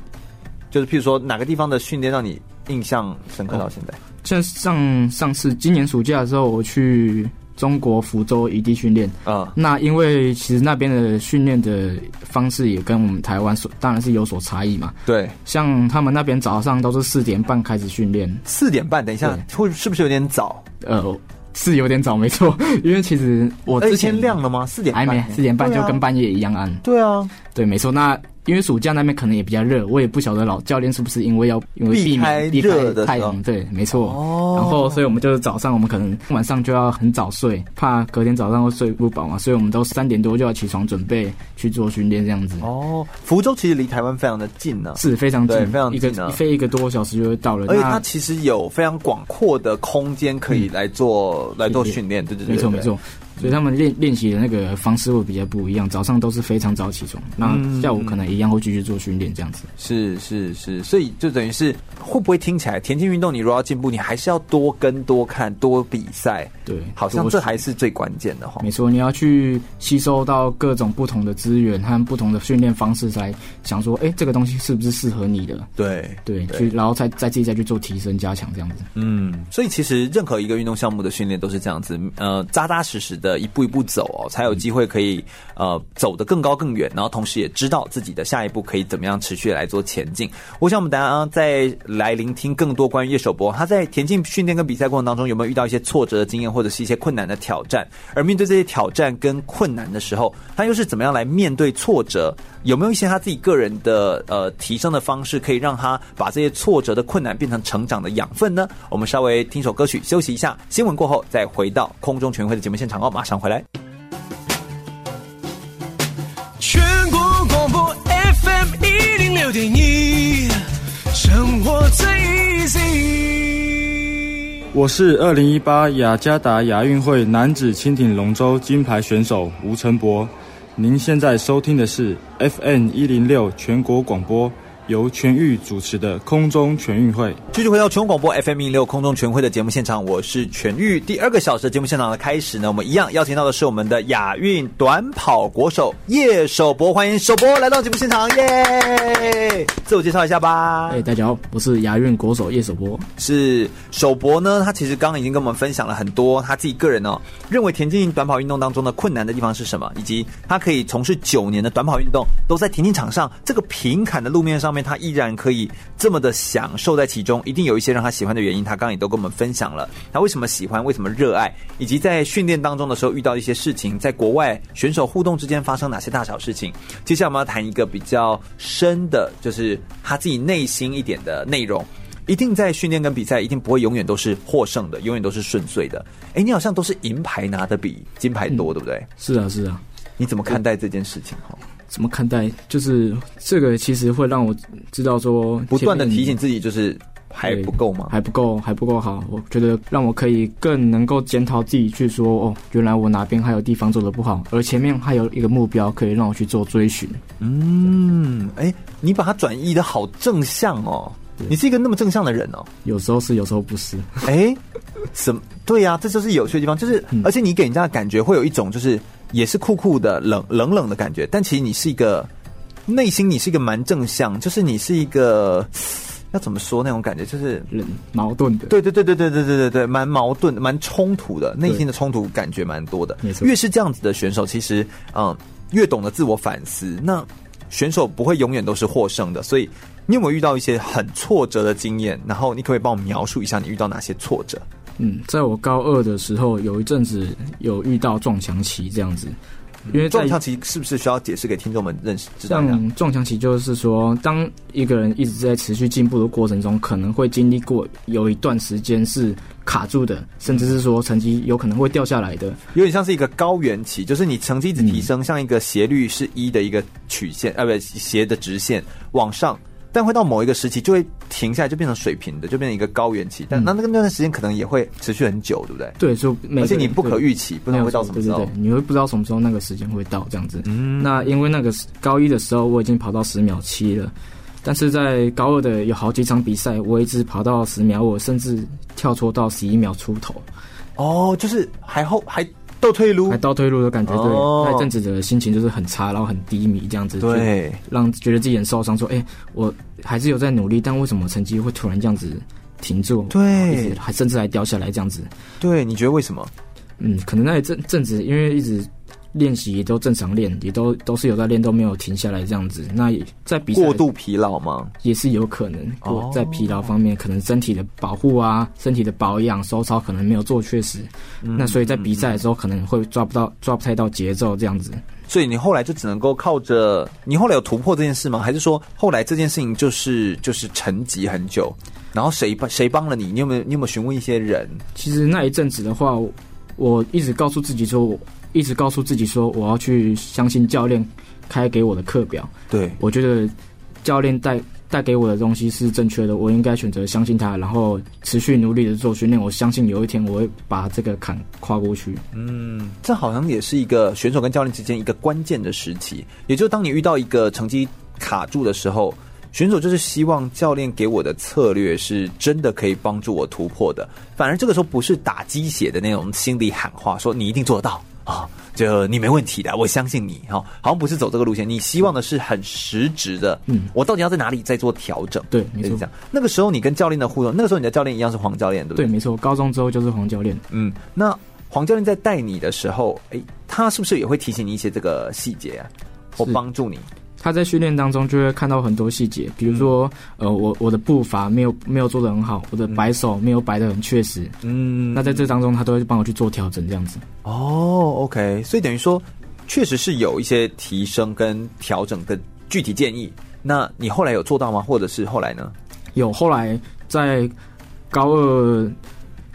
就是譬如说哪个地方的训练让你印象深刻到现在？哦像上上次今年暑假的时候，我去中国福州异地训练啊。那因为其实那边的训练的方式也跟我们台湾所当然是有所差异嘛。对，像他们那边早上都是四点半开始训练。四点半，等一下会是不是有点早？呃，是有点早，没错。因为其实我之前亮了吗？四点半还没，四点半就跟半夜一样暗。对啊，对，没错。那因为暑假那边可能也比较热，我也不晓得老教练是不是因为要因为避免避开太阳，对，没错。哦。然后，所以我们就是早上，我们可能晚上就要很早睡，怕隔天早上会睡不饱嘛，所以我们都三点多就要起床准备去做训练这样子。哦，福州其实离台湾非常的近呢、啊，是非常近，非常近、啊，一个飞一个多小时就会到了。而且它其实有非常广阔的空间可以来做、嗯、来做训练，对对对，对，没错没错。所以他们练练习的那个方式会比较不一样，早上都是非常早起床，那下午可能一样会继续做训练这样子。是是是，所以就等于是会不会听起来田径运动你如果要进步，你还是要多跟多看多比赛。对，好像这还是最关键的哈。没错，你要去吸收到各种不同的资源和不同的训练方式，才想说，哎，这个东西是不是适合你的？对对，去然后再再自己再去做提升加强这样子。嗯，所以其实任何一个运动项目的训练都是这样子，呃，扎扎实实的。的，一步一步走哦，才有机会可以呃走得更高更远，然后同时也知道自己的下一步可以怎么样持续来做前进。我想我们大家再来聆听更多关于叶首博他在田径训练跟比赛过程当中有没有遇到一些挫折的经验，或者是一些困难的挑战？而面对这些挑战跟困难的时候，他又是怎么样来面对挫折？有没有一些他自己个人的呃提升的方式，可以让他把这些挫折的困难变成成长的养分呢？我们稍微听首歌曲休息一下，新闻过后再回到空中全会的节目现场哦。马上回来。全国广播 FM 一零六点一，生活最 easy。我是二零一八雅加达亚运会男子轻艇龙舟金牌选手吴成博。您现在收听的是 FM 一零六全国广播。由全域主持的空中全运会，继续回到全国广播 FM 一六空中全会的节目现场，我是全域。第二个小时的节目现场的开始呢，我们一样邀请到的是我们的亚运短跑国手叶首博，欢迎首博来到节目现场，耶！自我介绍一下吧。哎，大家好，我是亚运国手叶首博。是首博呢，他其实刚刚已经跟我们分享了很多他自己个人哦，认为田径短跑运动当中的困难的地方是什么，以及他可以从事九年的短跑运动，都在田径场上这个平坎的路面上面。他依然可以这么的享受在其中，一定有一些让他喜欢的原因。他刚刚也都跟我们分享了，他为什么喜欢，为什么热爱，以及在训练当中的时候遇到一些事情，在国外选手互动之间发生哪些大小事情。接下来我们要谈一个比较深的，就是他自己内心一点的内容。一定在训练跟比赛，一定不会永远都是获胜的，永远都是顺遂的。哎，你好像都是银牌拿的比金牌多，嗯、对不对？是啊，是啊。你怎么看待这件事情？哈？怎么看待？就是这个，其实会让我知道说，不断的提醒自己，就是还不够吗？还不够，还不够好。我觉得让我可以更能够检讨自己，去说哦，原来我哪边还有地方做的不好，而前面还有一个目标可以让我去做追寻。嗯，哎，你把它转移的好正向哦，你是一个那么正向的人哦。有时候是，有时候不是。哎，什么？对呀、啊，这就是有趣的地方，就是、嗯、而且你给人家的感觉会有一种就是。也是酷酷的冷冷冷的感觉，但其实你是一个内心，你是一个蛮正向，就是你是一个要怎么说那种感觉，就是矛盾的。对对对对对对对对对，蛮矛盾、蛮冲突的，内心的冲突感觉蛮多的。越是这样子的选手，其实嗯，越懂得自我反思。那选手不会永远都是获胜的，所以你有没有遇到一些很挫折的经验？然后你可不可以帮我描述一下你遇到哪些挫折？嗯，在我高二的时候，有一阵子有遇到撞墙期这样子，因为撞墙期是不是需要解释给听众们认识？像撞墙期就是说，当一个人一直在持续进步的过程中，可能会经历过有一段时间是卡住的，甚至是说成绩有可能会掉下来的，有点像是一个高原期，就是你成绩一直提升，嗯、像一个斜率是一的一个曲线，啊，不，斜的直线往上。但会到某一个时期就会停下来，就变成水平的，就变成一个高原期。但那那个那段时间可能也会持续很久，对不对？对，就而且你不可预期，不知道会到什么时候。对对对，你会不知道什么时候那个时间会到这样子。嗯，那因为那个高一的时候我已经跑到十秒七了，但是在高二的有好几场比赛，我一直跑到十秒，我甚至跳脱到十一秒出头。哦，就是还后还。倒退路，还倒退路的感觉，对，那一阵子的心情就是很差，然后很低迷，这样子，对，让觉得自己很受伤。说，哎、欸，我还是有在努力，但为什么成绩会突然这样子停住？对，还甚至还掉下来这样子。对，你觉得为什么？嗯，可能那一阵阵子，因为一直练习也都正常练，也都都是有在练，都没有停下来这样子。那在比赛过度疲劳吗？也是有可能。过，在疲劳方面，可能身体的保护啊，身体的保养、收操可能没有做确实。嗯，那所以在比赛的时候可能会抓不到、抓不太到节奏这样子。所以你后来就只能够靠着，你后来有突破这件事吗？还是说后来这件事情就是就是沉寂很久？然后谁帮谁帮了你？你有没有你有没有询问一些人？其实那一阵子的话，我一直告诉自己说。一直告诉自己说，我要去相信教练开给我的课表。对，我觉得教练带带给我的东西是正确的，我应该选择相信他，然后持续努力的做训练。我相信有一天我会把这个坎跨过去。嗯，这好像也是一个选手跟教练之间一个关键的时期，也就是当你遇到一个成绩卡住的时候，选手就是希望教练给我的策略是真的可以帮助我突破的。反而这个时候不是打鸡血的那种心里喊话，说你一定做得到。啊、哦，就你没问题的，我相信你哈、哦。好像不是走这个路线，你希望的是很实质的。嗯，我到底要在哪里再做调整？对，没错。这样，那个时候你跟教练的互动，那个时候你的教练一样是黄教练，对不对？对，没错。高中之后就是黄教练。嗯，那黄教练在带你的时候，哎，他是不是也会提醒你一些这个细节啊，或帮助你？他在训练当中就会看到很多细节，比如说，呃，我我的步伐没有没有做的很好，我的摆手没有摆的很确实，嗯，那在这当中他都会帮我去做调整，这样子。哦，OK，所以等于说，确实是有一些提升跟调整的具体建议。那你后来有做到吗？或者是后来呢？有，后来在高二。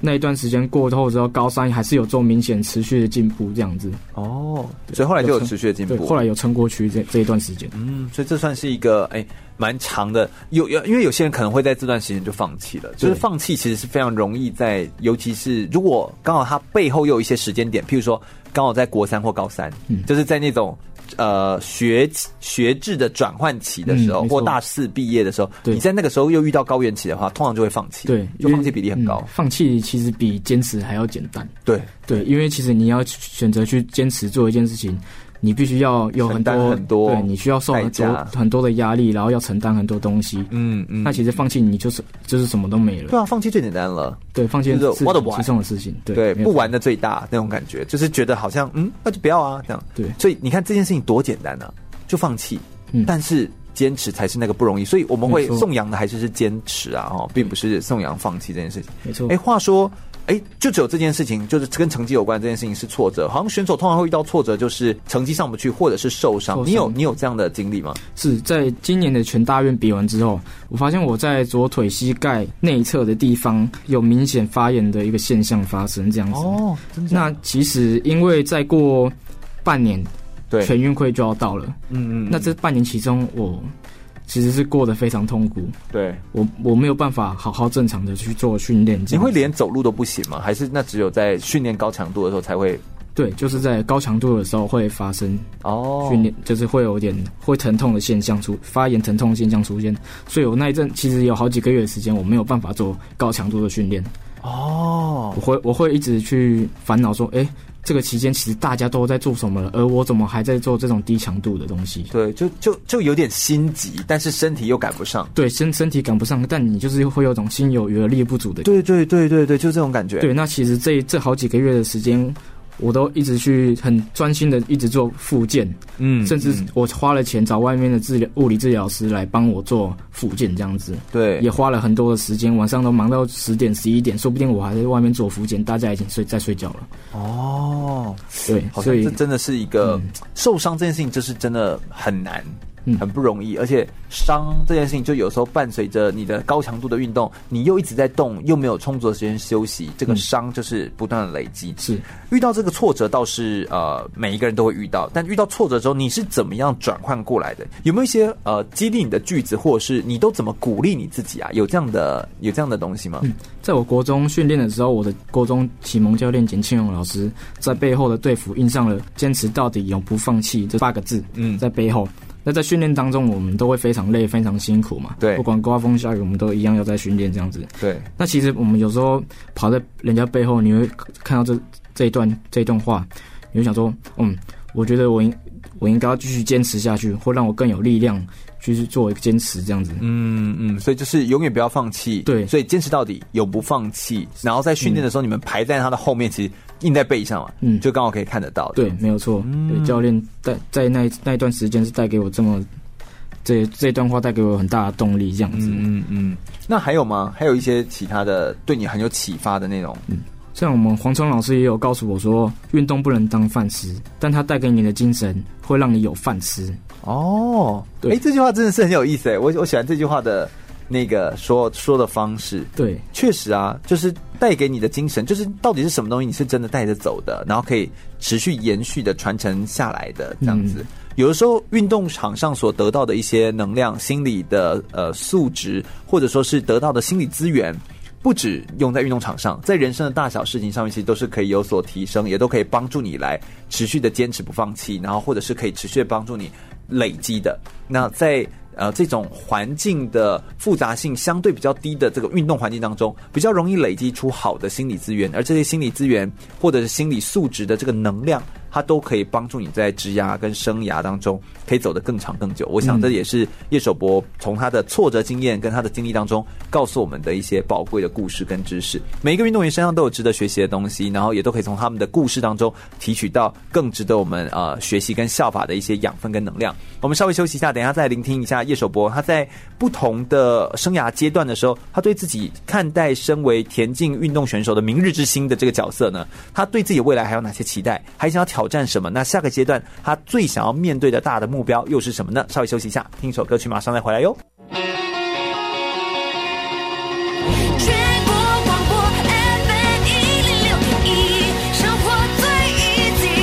那一段时间过后之后，高三还是有做明显持续的进步，这样子。哦，所以后来就有持续的进步。后来有撑过去这这一段时间。嗯，所以这算是一个哎蛮长的。有有，因为有些人可能会在这段时间就放弃了。就是放弃其实是非常容易在，尤其是如果刚好他背后又有一些时间点，譬如说刚好在国三或高三，嗯，就是在那种。呃，学学制的转换期的时候，嗯、或大四毕业的时候，你在那个时候又遇到高原期的话，通常就会放弃。对，就放弃比例很高。嗯、放弃其实比坚持还要简单。对对，因为其实你要选择去坚持做一件事情。你必须要有很多很多，对，你需要受很多很多的压力，然后要承担很多东西。嗯嗯。那其实放弃你就是就是什么都没了。对啊，放弃最简单了。对，放弃是我的轻松的事情。对，对，不玩的最大那种感觉，就是觉得好像嗯，那就不要啊这样。对，所以你看这件事情多简单啊，就放弃。嗯。但是坚持才是那个不容易，所以我们会颂扬的还是是坚持啊，哦，并不是颂扬放弃这件事情。没错。哎，话说。哎，就只有这件事情，就是跟成绩有关。这件事情是挫折，好像选手通常会遇到挫折，就是成绩上不去，或者是受伤。你有你有这样的经历吗？是在今年的全大院比完之后，我发现我在左腿膝盖内侧的地方有明显发炎的一个现象发生，这样子。哦。那其实因为再过半年，对，全运会就要到了。嗯嗯。那这半年其中，我。其实是过得非常痛苦，对，我我没有办法好好正常的去做训练。你会连走路都不行吗？还是那只有在训练高强度的时候才会？对，就是在高强度的时候会发生哦，训练就是会有点会疼痛的现象出发炎疼痛的现象出现，所以我那一阵其实有好几个月的时间我没有办法做高强度的训练哦，我会我会一直去烦恼说，哎。这个期间其实大家都在做什么了，而我怎么还在做这种低强度的东西？对，就就就有点心急，但是身体又赶不上。对，身身体赶不上，但你就是会有种心有余而力不足的。对对对对对，就这种感觉。对，那其实这这好几个月的时间。我都一直去很专心的一直做复健，嗯，甚至我花了钱找外面的治疗物理治疗师来帮我做复健，这样子，对，也花了很多的时间，晚上都忙到十点十一点，说不定我还在外面做复健，大家已经睡在睡觉了。哦，对，所以这真的是一个、嗯、受伤这件事情，就是真的很难。很不容易，而且伤这件事情就有时候伴随着你的高强度的运动，你又一直在动，又没有充足的时间休息，这个伤就是不断的累积。是遇到这个挫折倒是呃每一个人都会遇到，但遇到挫折之后，你是怎么样转换过来的？有没有一些呃激励你的句子，或者是你都怎么鼓励你自己啊？有这样的有这样的东西吗？嗯，在我国中训练的时候，我的国中启蒙教练简庆荣老师在背后的队服印上了“坚持到底，永不放弃”这八个字。嗯，在背后。那在训练当中，我们都会非常累，非常辛苦嘛。对，不管刮风下雨，我们都一样要在训练这样子。对。那其实我们有时候跑在人家背后，你会看到这这一段这一段话，你会想说，嗯，我觉得我应我应该要继续坚持下去，会让我更有力量继续做一个坚持这样子。嗯嗯，所以就是永远不要放弃。对，所以坚持到底，永不放弃。然后在训练的时候，嗯、你们排在他的后面，其实。印在背上嘛，嗯，就刚好可以看得到。对，没有错。嗯、对，教练带在那那一段时间是带给我这么这这段话带给我很大的动力，这样子。嗯嗯。那还有吗？还有一些其他的对你很有启发的内容？嗯，像我们黄聪老师也有告诉我说，运动不能当饭吃，但他带给你的精神会让你有饭吃。哦，对，哎，这句话真的是很有意思哎，我我喜欢这句话的那个说说的方式。对，确实啊，就是带给你的精神，就是到底是什么东西，你是真的带着走的，然后可以持续延续的传承下来的这样子。嗯、有的时候，运动场上所得到的一些能量、心理的呃素质，或者说是得到的心理资源。不止用在运动场上，在人生的大小事情上面，其实都是可以有所提升，也都可以帮助你来持续的坚持不放弃，然后或者是可以持续的帮助你累积的。那在呃这种环境的复杂性相对比较低的这个运动环境当中，比较容易累积出好的心理资源，而这些心理资源或者是心理素质的这个能量。它都可以帮助你在职涯跟生涯当中可以走得更长更久。我想这也是叶守博从他的挫折经验跟他的经历当中告诉我们的一些宝贵的故事跟知识。每一个运动员身上都有值得学习的东西，然后也都可以从他们的故事当中提取到更值得我们呃学习跟效法的一些养分跟能量。我们稍微休息一下，等一下再聆听一下叶守博他在不同的生涯阶段的时候，他对自己看待身为田径运动选手的明日之星的这个角色呢，他对自己未来还有哪些期待，还想要挑。挑战什么？那下个阶段他最想要面对的大的目标又是什么呢？稍微休息一下，听一首歌曲，马上再回来哟。全国广播 FM 一零六点一，生活最 easy。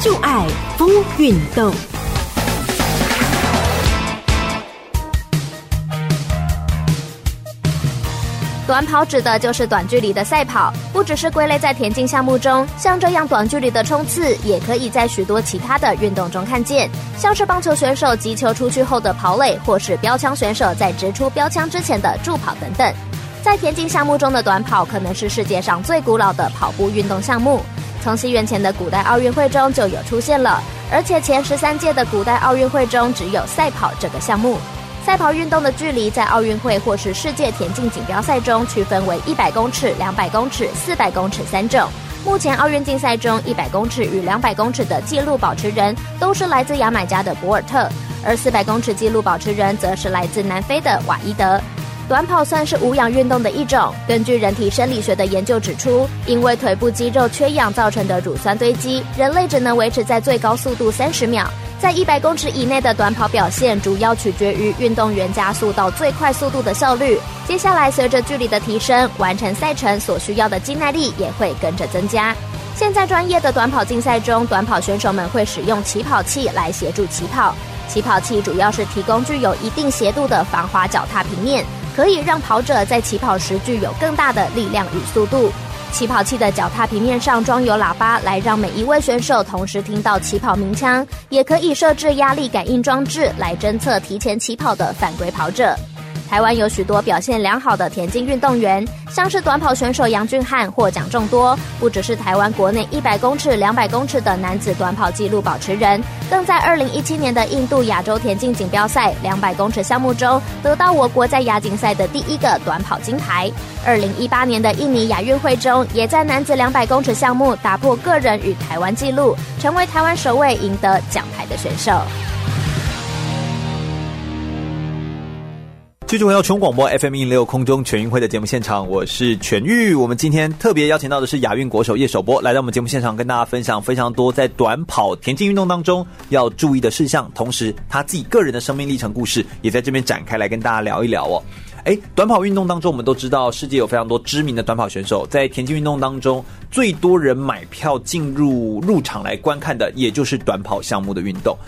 就爱疯运动。短跑指的就是短距离的赛跑，不只是归类在田径项目中，像这样短距离的冲刺，也可以在许多其他的运动中看见，像是棒球选手击球出去后的跑垒，或是标枪选手在掷出标枪之前的助跑等等。在田径项目中的短跑，可能是世界上最古老的跑步运动项目，从西元前的古代奥运会中就有出现了，而且前十三届的古代奥运会中只有赛跑这个项目。赛跑运动的距离在奥运会或是世界田径锦标赛中区分为一百公尺、两百公尺、四百公尺三种。目前奥运竞赛中，一百公尺与两百公尺的纪录保持人都是来自牙买加的博尔特，而四百公尺纪录保持人则是来自南非的瓦伊德。短跑算是无氧运动的一种。根据人体生理学的研究指出，因为腿部肌肉缺氧造成的乳酸堆积，人类只能维持在最高速度三十秒。在一百公尺以内的短跑表现，主要取决于运动员加速到最快速度的效率。接下来，随着距离的提升，完成赛程所需要的肌耐力也会跟着增加。现在专业的短跑竞赛中，短跑选手们会使用起跑器来协助起跑。起跑器主要是提供具有一定斜度的防滑脚踏平面，可以让跑者在起跑时具有更大的力量与速度。起跑器的脚踏平面上装有喇叭，来让每一位选手同时听到起跑鸣枪，也可以设置压力感应装置来侦测提前起跑的犯规跑者。台湾有许多表现良好的田径运动员，像是短跑选手杨俊翰获奖众多，不只是台湾国内一百公尺、两百公尺的男子短跑纪录保持人，更在二零一七年的印度亚洲田径锦标赛两百公尺项目中得到我国在亚锦赛的第一个短跑金牌。二零一八年的印尼亚运会中，也在男子两百公尺项目打破个人与台湾纪录，成为台湾首位赢得奖牌的选手。继续回到全广播 FM 一零六空中全运会的节目现场，我是全玉。我们今天特别邀请到的是亚运国手叶守波，来到我们节目现场，跟大家分享非常多在短跑田径运动当中要注意的事项，同时他自己个人的生命历程故事也在这边展开来跟大家聊一聊哦。诶，短跑运动当中，我们都知道世界有非常多知名的短跑选手，在田径运动当中，最多人买票进入入场来观看的，也就是短跑项目的运动。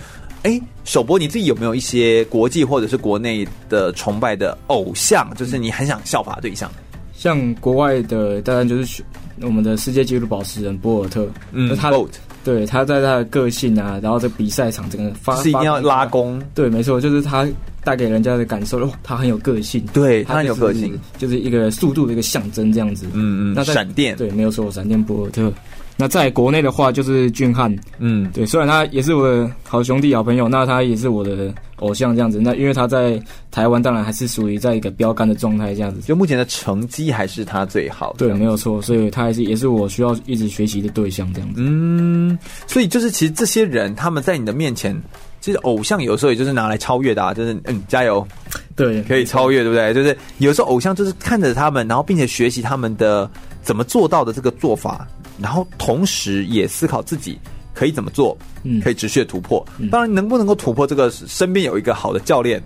哎，首播，你自己有没有一些国际或者是国内的崇拜的偶像？就是你很想效法对象？像国外的，当然就是我们的世界纪录保持人博尔特。嗯，他对，他在他的个性啊，然后这比赛场整个发是一定要拉弓。对，没错，就是他带给人家的感受，哦，他很有个性。对，他很有个性，就是一个速度的一个象征，这样子。嗯嗯。那闪电，对，没有错，闪电博尔特。那在国内的话，就是俊汉，嗯，对，虽然他也是我的好兄弟、好朋友，那他也是我的偶像这样子。那因为他在台湾当然还是属于在一个标杆的状态这样子，就目前的成绩还是他最好的。对，没有错，所以他还是也是我需要一直学习的对象这样子。嗯，所以就是其实这些人他们在你的面前。其实偶像有时候也就是拿来超越的，啊，就是嗯，加油，对，可以超越，对不对？就是有时候偶像就是看着他们，然后并且学习他们的怎么做到的这个做法，然后同时也思考自己可以怎么做，嗯，可以持续的突破。嗯，当然，能不能够突破这个，身边有一个好的教练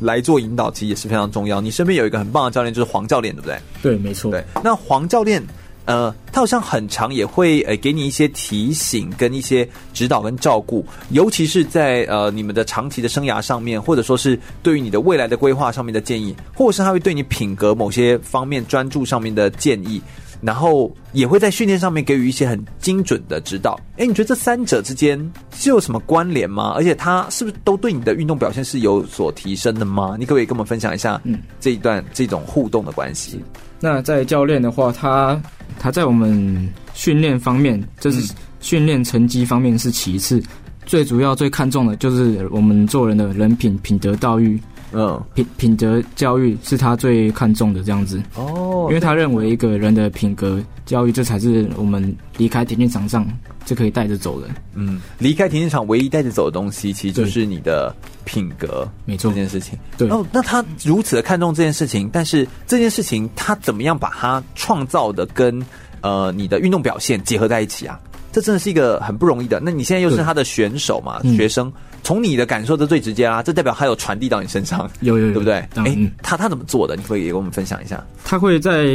来做引导，其实也是非常重要。你身边有一个很棒的教练，就是黄教练，对不对？对，没错。对，那黄教练。呃，他好像很长也会呃给你一些提醒，跟一些指导跟照顾，尤其是在呃你们的长期的生涯上面，或者说是对于你的未来的规划上面的建议，或者是他会对你品格某些方面专注上面的建议，然后也会在训练上面给予一些很精准的指导。哎，你觉得这三者之间是有什么关联吗？而且他是不是都对你的运动表现是有所提升的吗？你可不可以跟我们分享一下，嗯，这一段这种互动的关系？那在教练的话，他。他在我们训练方面，就是训练成绩方面是其次，最主要最看重的就是我们做人的人品、品德道育。嗯，品品德教育是他最看重的这样子。哦，因为他认为一个人的品格教育，这才是我们离开田径场上就可以带着走的。嗯，离开田径场唯一带着走的东西，其实就是你的品格。没错，这件事情。对。哦，那他如此的看重这件事情，但是这件事情他怎么样把它创造的跟呃你的运动表现结合在一起啊？这真的是一个很不容易的。那你现在又是他的选手嘛，学生。从你的感受的最直接啦，这代表他有传递到你身上，有有有，对不对？哎、嗯，他他怎么做的？你可以给我们分享一下。他会在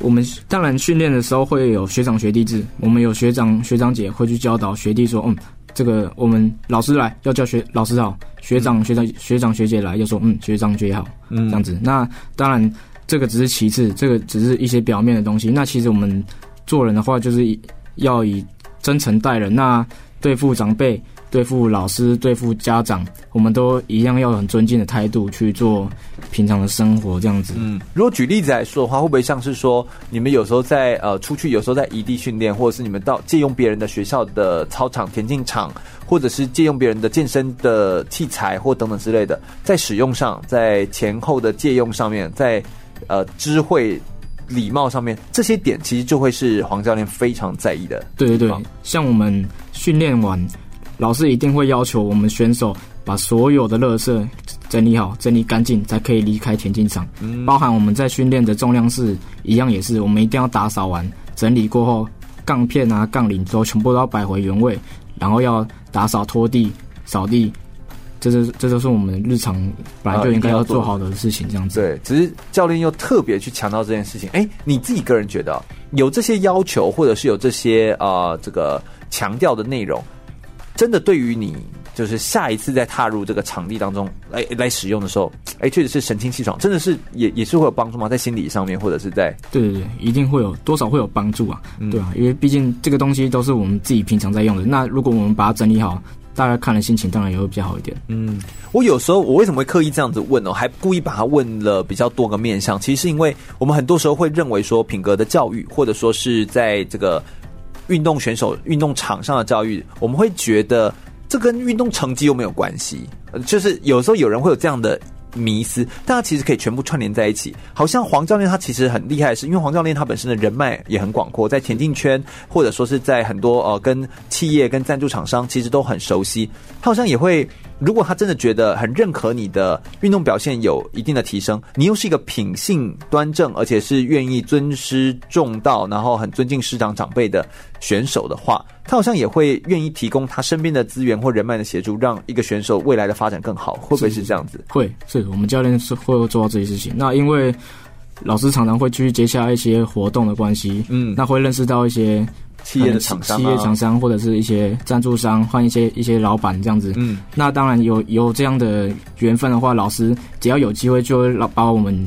我们当然训练的时候会有学长学弟制，我们有学长学长姐会去教导学弟说，嗯，这个我们老师来要叫学老师好，学长学长学长学姐来要说，嗯，学长学姐好，嗯，这样子。那当然这个只是其次，这个只是一些表面的东西。那其实我们做人的话，就是要以真诚待人，那对付长辈。对付老师，对付家长，我们都一样要很尊敬的态度去做平常的生活，这样子。嗯，如果举例子来说的话，会不会像是说，你们有时候在呃出去，有时候在异地训练，或者是你们到借用别人的学校的操场、田径场，或者是借用别人的健身的器材或等等之类的，在使用上，在前后的借用上面，在呃知会礼貌上面，这些点其实就会是黄教练非常在意的。对对对，像我们训练完。老师一定会要求我们选手把所有的垃圾整理好、整理干净，才可以离开田径场。嗯，包含我们在训练的重量室一样，也是我们一定要打扫完、整理过后，杠片啊、杠铃都全部都要摆回原位，然后要打扫、拖地、扫地，这是这就是我们日常本来就应该要做好的事情。这样子，对，只是教练又特别去强调这件事情。哎，你自己个人觉得有这些要求，或者是有这些啊、呃、这个强调的内容？真的对于你，就是下一次再踏入这个场地当中来来使用的时候，哎，确实是神清气爽，真的是也也是会有帮助吗？在心理上面，或者是在对对对，一定会有多少会有帮助啊，嗯、对啊，因为毕竟这个东西都是我们自己平常在用的。那如果我们把它整理好，大家看了心情当然也会比较好一点。嗯，我有时候我为什么会刻意这样子问哦，还故意把它问了比较多个面向，其实是因为我们很多时候会认为说品格的教育，或者说是在这个。运动选手运动场上的教育，我们会觉得这跟运动成绩又没有关系。就是有时候有人会有这样的迷思，但他其实可以全部串联在一起。好像黄教练他其实很厉害是，因为黄教练他本身的人脉也很广阔，在田径圈或者说是在很多呃跟企业跟赞助厂商其实都很熟悉。他好像也会。如果他真的觉得很认可你的运动表现有一定的提升，你又是一个品性端正，而且是愿意尊师重道，然后很尊敬师长长辈的选手的话，他好像也会愿意提供他身边的资源或人脉的协助，让一个选手未来的发展更好。会不会是这样子？会，是我们教练是会做到这些事情。那因为老师常常会去接下一些活动的关系，嗯，那会认识到一些。企业的厂商、啊，企业厂商或者是一些赞助商，换一些一些老板这样子。嗯，那当然有有这样的缘分的话，老师只要有机会，就会老把我们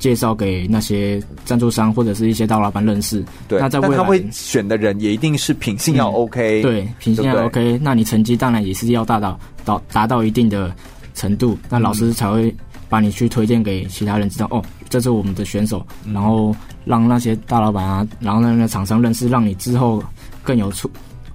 介绍给那些赞助商或者是一些大老板认识。对，那在未来他会选的人也一定是品性要 OK，、嗯、对，品性要 OK，那你成绩当然也是要达到到达到一定的程度，那老师才会把你去推荐给其他人知道哦。这是我们的选手，然后让那些大老板啊，然后让那厂商认识，让你之后更有出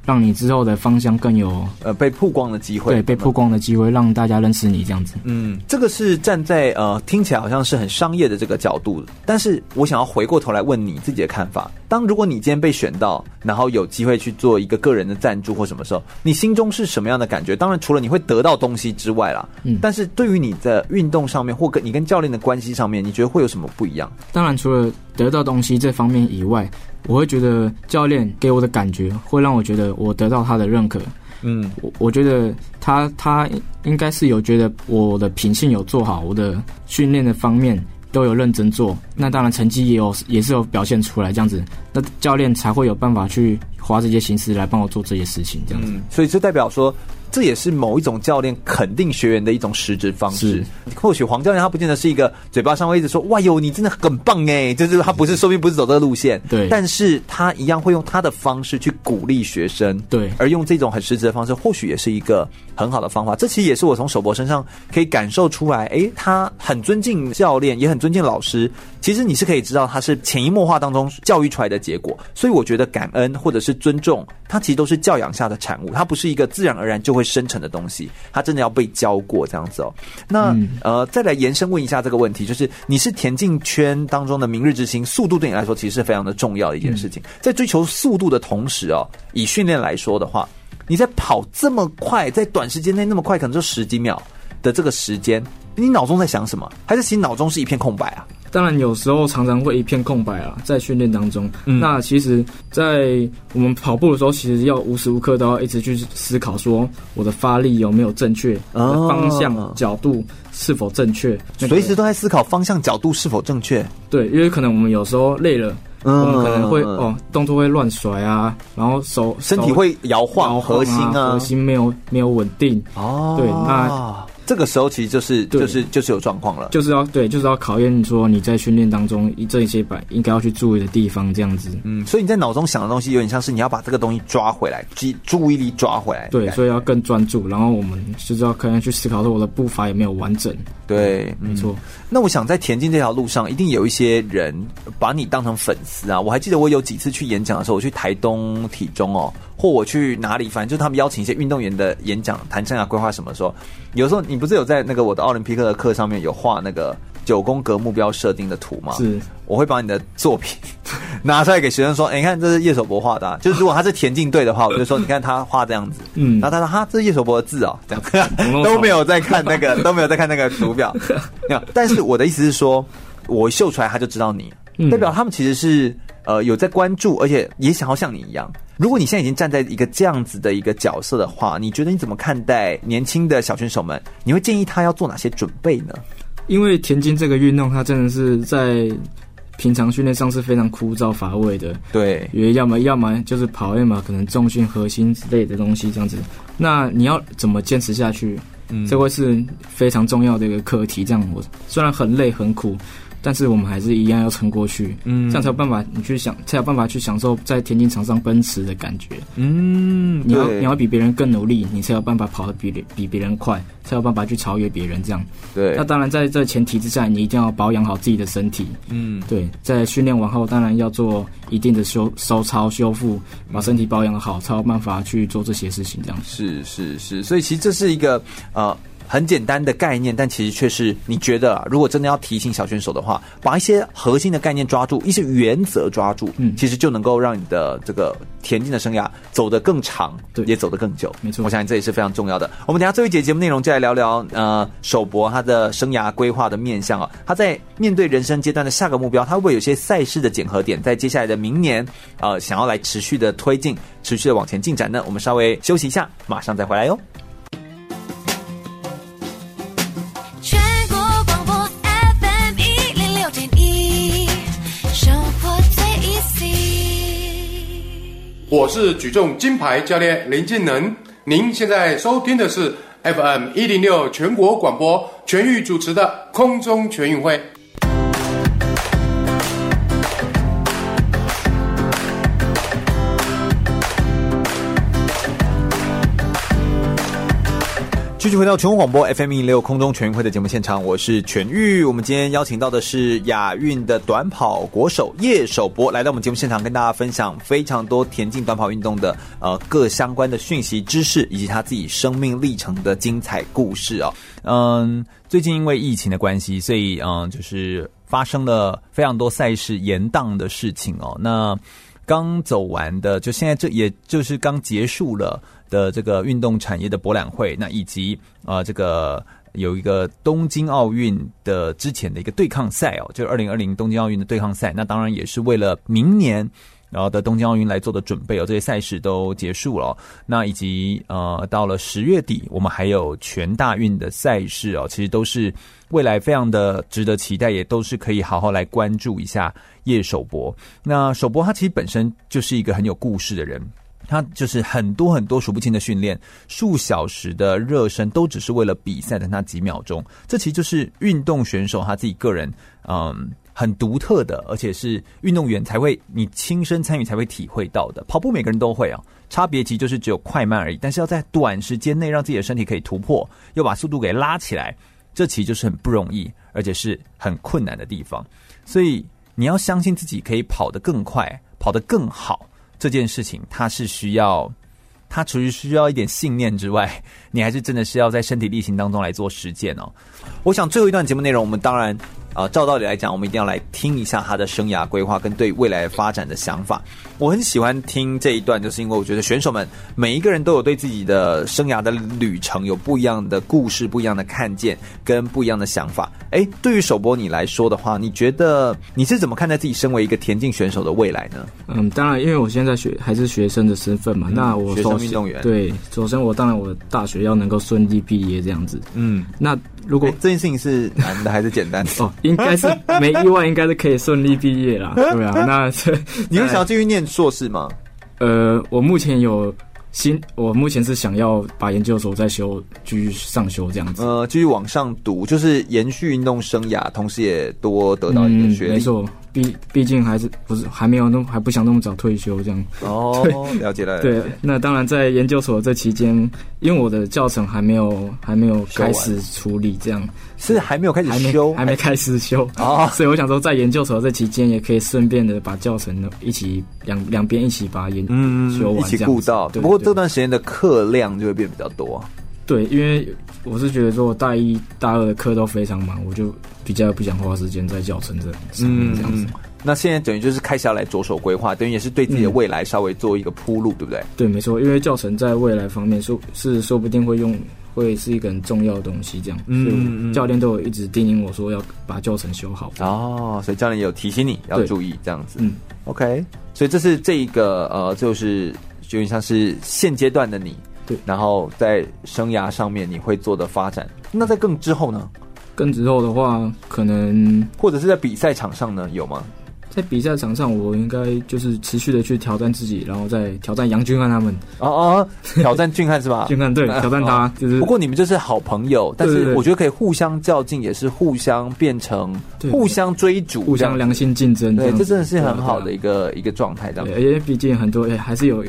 让你之后的方向更有呃被曝光的机会，对，被曝光的机会，让大家认识你这样子。嗯，这个是站在呃听起来好像是很商业的这个角度，但是我想要回过头来问你自己的看法。当如果你今天被选到，然后有机会去做一个个人的赞助或什么时候，你心中是什么样的感觉？当然，除了你会得到东西之外啦，嗯，但是对于你的运动上面或跟你跟教练的关系上面，你觉得会有什么不一样？当然，除了得到东西这方面以外，我会觉得教练给我的感觉会让我觉得我得到他的认可。嗯，我我觉得他他应该是有觉得我的品性有做好，我的训练的方面都有认真做，那当然成绩也有也是有表现出来这样子，那教练才会有办法去花这些心思来帮我做这些事情这样子。嗯，所以这代表说。这也是某一种教练肯定学员的一种实质方式。或许黄教练他不见得是一个嘴巴上会一直说“哇哟，你真的很棒哎”，就是他不是说明不是走这个路线。对，但是他一样会用他的方式去鼓励学生。对，而用这种很实质的方式，或许也是一个很好的方法。这其实也是我从首博身上可以感受出来，诶，他很尊敬教练，也很尊敬老师。其实你是可以知道，他是潜移默化当中教育出来的结果。所以我觉得感恩或者是尊重，它其实都是教养下的产物，它不是一个自然而然就会生成的东西。它真的要被教过这样子哦。那、嗯、呃，再来延伸问一下这个问题，就是你是田径圈当中的明日之星，速度对你来说其实是非常的重要的一件事情。嗯、在追求速度的同时哦，以训练来说的话，你在跑这么快，在短时间内那么快，可能就十几秒的这个时间，你脑中在想什么？还是其实脑中是一片空白啊？当然，有时候常常会一片空白啊，在训练当中。嗯、那其实，在我们跑步的时候，其实要无时无刻都要一直去思考，说我的发力有没有正确，哦、方向角度是否正确，随时都在思考方向角度是否正确。对，因为可能我们有时候累了，嗯、我们可能会哦动作会乱甩啊，然后手身体会摇晃，核心啊，核心没有没有稳定。哦，对，那。这个时候其实就是就是就是有状况了，就是要对，就是要考验说你在训练当中这一些把应该要去注意的地方，这样子。嗯，所以你在脑中想的东西有点像是你要把这个东西抓回来，注注意力抓回来。对，所以要更专注，然后我们就是要可能去思考说我的步伐有没有完整。对，没错。那我想在田径这条路上，一定有一些人把你当成粉丝啊。我还记得我有几次去演讲的时候，我去台东体中哦。或我去哪里，反正就是他们邀请一些运动员的演讲，谈生涯规划什么时候。有时候你不是有在那个我的奥林匹克的课上面有画那个九宫格目标设定的图吗？是，我会把你的作品 拿出来给学生说：“欸、你看，这是叶守博画的、啊。就是如果他是田径队的话，我就说你看他画这样子。嗯，然后他说哈，这是叶守博的字哦，这样都没有在看那个，都没有在看那个图表。但是我的意思是说，我秀出来他就知道你，代表他们其实是呃有在关注，而且也想要像你一样。如果你现在已经站在一个这样子的一个角色的话，你觉得你怎么看待年轻的小选手们？你会建议他要做哪些准备呢？因为田径这个运动，它真的是在平常训练上是非常枯燥乏味的。对，因为要么要么就是跑，要么可能重训、核心之类的东西这样子。那你要怎么坚持下去？嗯，这会是非常重要的一个课题。这样我虽然很累很苦。但是我们还是一样要撑过去，嗯，这样才有办法，你去想，才有办法去享受在田径场上奔驰的感觉，嗯，你要你要比别人更努力，你才有办法跑得比比别人快，才有办法去超越别人，这样，对。那当然，在这前提之下，你一定要保养好自己的身体，嗯，对。在训练完后，当然要做一定的修收操修复，把身体保养好，才有办法去做这些事情，这样。是是是，所以其实这是一个呃。很简单的概念，但其实却是你觉得，啊，如果真的要提醒小选手的话，把一些核心的概念抓住，一些原则抓住，嗯，其实就能够让你的这个田径的生涯走得更长，对，也走得更久。没错，我相信这也是非常重要的。我们等一下最后一节节目内容就来聊聊，呃，首博他的生涯规划的面向啊，他在面对人生阶段的下个目标，他会不会有些赛事的检核点，在接下来的明年，呃，想要来持续的推进，持续的往前进展呢？我们稍微休息一下，马上再回来哟。我是举重金牌教练林敬能，您现在收听的是 FM 一零六全国广播全域主持的空中全运会。继续回到全国广播 FM 一六空中全运会的节目现场，我是全玉。我们今天邀请到的是亚运的短跑国手叶首博，来到我们节目现场，跟大家分享非常多田径短跑运动的呃各相关的讯息知识，以及他自己生命历程的精彩故事哦。嗯，最近因为疫情的关系，所以嗯就是发生了非常多赛事延宕的事情哦。那刚走完的，就现在这也就是刚结束了。的这个运动产业的博览会，那以及啊、呃，这个有一个东京奥运的之前的一个对抗赛哦，就是二零二零东京奥运的对抗赛，那当然也是为了明年然后的东京奥运来做的准备哦。这些赛事都结束了，那以及呃，到了十月底，我们还有全大运的赛事哦，其实都是未来非常的值得期待，也都是可以好好来关注一下叶首博。那首博他其实本身就是一个很有故事的人。他就是很多很多数不清的训练，数小时的热身，都只是为了比赛的那几秒钟。这其实就是运动选手他自己个人，嗯，很独特的，而且是运动员才会你亲身参与才会体会到的。跑步每个人都会啊，差别其实就是只有快慢而已。但是要在短时间内让自己的身体可以突破，又把速度给拉起来，这其实就是很不容易，而且是很困难的地方。所以你要相信自己可以跑得更快，跑得更好。这件事情，他是需要，他除了需要一点信念之外，你还是真的是要在身体力行当中来做实践哦。我想最后一段节目内容，我们当然。啊，照道理来讲，我们一定要来听一下他的生涯规划跟对未来发展的想法。我很喜欢听这一段，就是因为我觉得选手们每一个人都有对自己的生涯的旅程有不一样的故事、不一样的看见跟不一样的想法。哎，对于首播你来说的话，你觉得你是怎么看待自己身为一个田径选手的未来呢？嗯，当然，因为我现在学还是学生的身份嘛，嗯、那我学生运动员对，首先我当然我大学要能够顺利毕业这样子。嗯，那。如果这件事情是难的还是简单的？哦，应该是没意外，应该是可以顺利毕业啦。对啊，那这 你会想要继续念硕士吗？呃，我目前有新，我目前是想要把研究所再修，继续上修这样子。呃，继续往上读，就是延续运动生涯，同时也多得到一个学历。嗯，没错。毕毕竟还是不是还没有那么还不想那么早退休这样哦，了解了。对，那当然在研究所这期间，因为我的教程还没有还没有开始处理，这样是还没有开始修，还没开始修哦。所以我想说，在研究所这期间，也可以顺便的把教程一起两两边一起把研嗯修完，一起顾到。不过这段时间的课量就会变比较多。对，因为我是觉得说，我大一、大二的课都非常忙，我就比较不想花时间在教程这上面这样子。嗯、那现在等于就是开始要来着手规划，等于也是对自己的未来稍微做一个铺路，嗯、对不对？对，没错，因为教程在未来方面说是说不定会用，会是一个很重要的东西，这样。嗯，教练都有一直叮咛我说要把教程修好。哦，所以教练也有提醒你要注意这样子。嗯，OK，所以这是这一个呃，就是有点像是现阶段的你。对，然后在生涯上面你会做的发展，那在更之后呢？更之后的话，可能或者是在比赛场上呢，有吗？在比赛场上，我应该就是持续的去挑战自己，然后再挑战杨俊汉他们。哦哦，挑战俊汉是吧？俊汉对，挑战他。就是不过你们就是好朋友，但是我觉得可以互相较劲，也是互相变成互相追逐，互相良性竞争。对，这真的是很好的一个一个状态，这样。而且毕竟很多也还是有。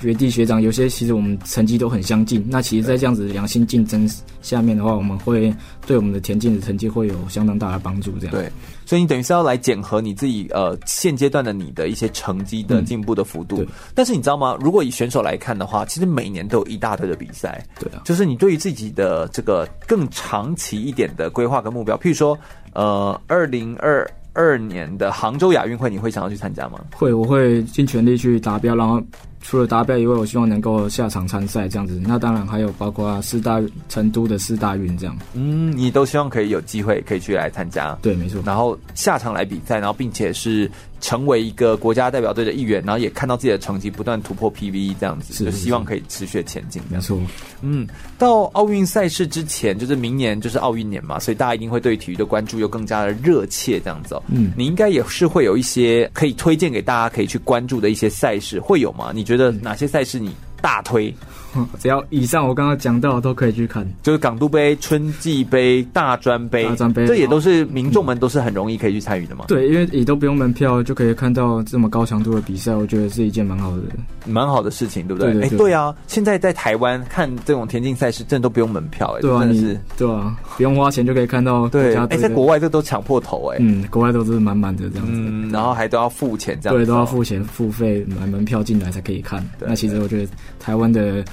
学弟学长，有些其实我们成绩都很相近。那其实，在这样子良性竞争下面的话，我们会对我们的田径的成绩会有相当大的帮助。这样对，所以你等于是要来检核你自己呃现阶段的你的一些成绩的进步的幅度。嗯、但是你知道吗？如果以选手来看的话，其实每年都有一大堆的比赛。对啊，就是你对于自己的这个更长期一点的规划跟目标，譬如说呃，二零二二年的杭州亚运会，你会想要去参加吗？会，我会尽全力去达标，然后。除了达标以外，我希望能够下场参赛这样子。那当然还有包括四大成都的四大运这样。嗯，你都希望可以有机会可以去来参加。对，没错。然后下场来比赛，然后并且是成为一个国家代表队的一员，然后也看到自己的成绩不断突破 PB 这样子，就希望可以持续前进。没错。嗯，到奥运赛事之前，就是明年就是奥运年嘛，所以大家一定会对体育的关注又更加的热切这样子哦。嗯，你应该也是会有一些可以推荐给大家可以去关注的一些赛事，会有吗？你？觉得哪些赛事你大推。只要以上我刚刚讲到的都可以去看，就是港都杯、春季杯、大专杯、大专杯，这也都是民众们都是很容易可以去参与的嘛。对，因为也都不用门票就可以看到这么高强度的比赛，我觉得是一件蛮好的、蛮好的事情，对不对？哎，对啊，现在在台湾看这种田径赛事，真的都不用门票，哎，对啊，真的是，对啊，不用花钱就可以看到。对，哎，在国外这都抢破头，哎，嗯，国外都是满满的这样子，嗯，然后还都要付钱，这样子，对，都要付钱付费买门票进来才可以看。那其实我觉得台湾的。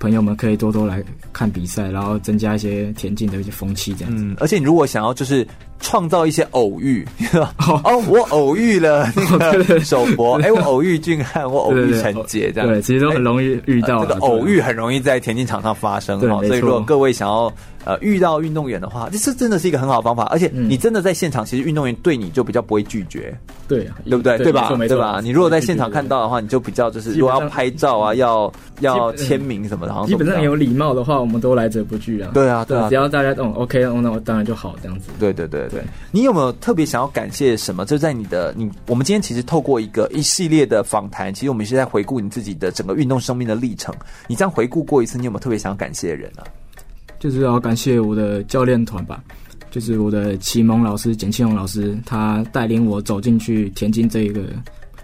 朋友们可以多多来看比赛，然后增加一些田径的一些风气，这样子。嗯，而且你如果想要就是。创造一些偶遇，哦，我偶遇了那个首博，哎，我偶遇俊汉，我偶遇陈杰，这样对，其实都很容易遇到。这个偶遇很容易在田径场上发生哈，所以如果各位想要呃遇到运动员的话，这是真的是一个很好的方法，而且你真的在现场，其实运动员对你就比较不会拒绝，对啊，对不对？对吧？对吧？你如果在现场看到的话，你就比较就是如果要拍照啊，要要签名什么的，基本上有礼貌的话，我们都来者不拒啊。对啊，对啊，只要大家都 OK，那我当然就好这样子。对对对。对，你有没有特别想要感谢什么？就在你的你，我们今天其实透过一个一系列的访谈，其实我们是在回顾你自己的整个运动生命的历程。你这样回顾过一次，你有没有特别想要感谢的人呢、啊？就是要感谢我的教练团吧，就是我的启蒙老师简庆荣老师，他带领我走进去田径这一个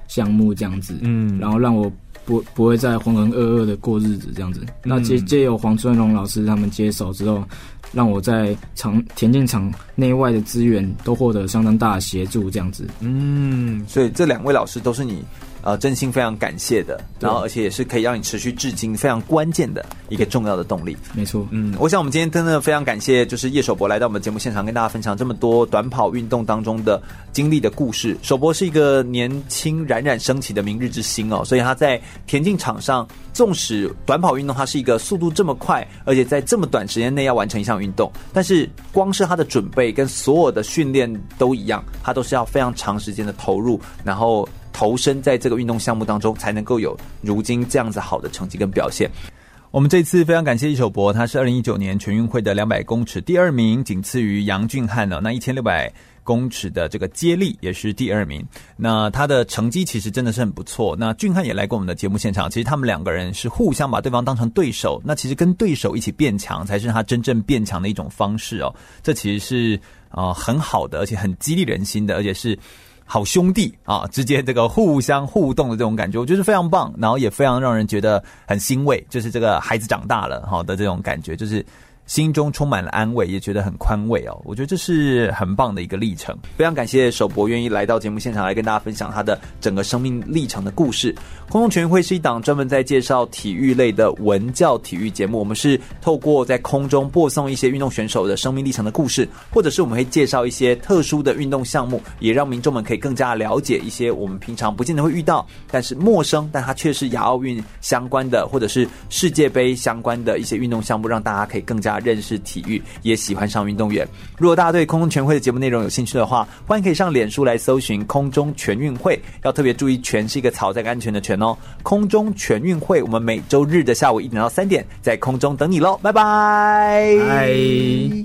项目，这样子，嗯，然后让我不不会再浑浑噩噩的过日子，这样子。嗯、那接接由黄春龙老师他们接手之后。让我在场田径场内外的资源都获得相当大的协助，这样子。嗯，所以这两位老师都是你。呃，真心非常感谢的，然后而且也是可以让你持续至今非常关键的一个重要的动力。没错，嗯，我想我们今天真的非常感谢，就是叶首博来到我们节目现场，跟大家分享这么多短跑运动当中的经历的故事。首博是一个年轻冉冉升起的明日之星哦，所以他在田径场上，纵使短跑运动它是一个速度这么快，而且在这么短时间内要完成一项运动，但是光是他的准备跟所有的训练都一样，他都是要非常长时间的投入，然后。投身在这个运动项目当中，才能够有如今这样子好的成绩跟表现。我们这次非常感谢叶首博，他是二零一九年全运会的两百公尺第二名，仅次于杨俊翰呢。那一千六百公尺的这个接力也是第二名。那他的成绩其实真的是很不错。那俊汉也来过我们的节目现场，其实他们两个人是互相把对方当成对手。那其实跟对手一起变强，才是他真正变强的一种方式哦。这其实是啊、呃、很好的，而且很激励人心的，而且是。好兄弟啊，之间这个互相互动的这种感觉，我觉得非常棒，然后也非常让人觉得很欣慰，就是这个孩子长大了好的这种感觉，就是。心中充满了安慰，也觉得很宽慰哦。我觉得这是很棒的一个历程。非常感谢首博愿意来到节目现场来跟大家分享他的整个生命历程的故事。空中全运会是一档专门在介绍体育类的文教体育节目。我们是透过在空中播送一些运动选手的生命历程的故事，或者是我们会介绍一些特殊的运动项目，也让民众们可以更加了解一些我们平常不见得会遇到，但是陌生，但它却是亚奥运相关的，或者是世界杯相关的一些运动项目，让大家可以更加。认识体育，也喜欢上运动员。如果大家对空中全会的节目内容有兴趣的话，欢迎可以上脸书来搜寻“空中全运会”。要特别注意，“全”是一个草在安全的“全”哦。空中全运会，我们每周日的下午一点到三点在空中等你喽，拜。拜。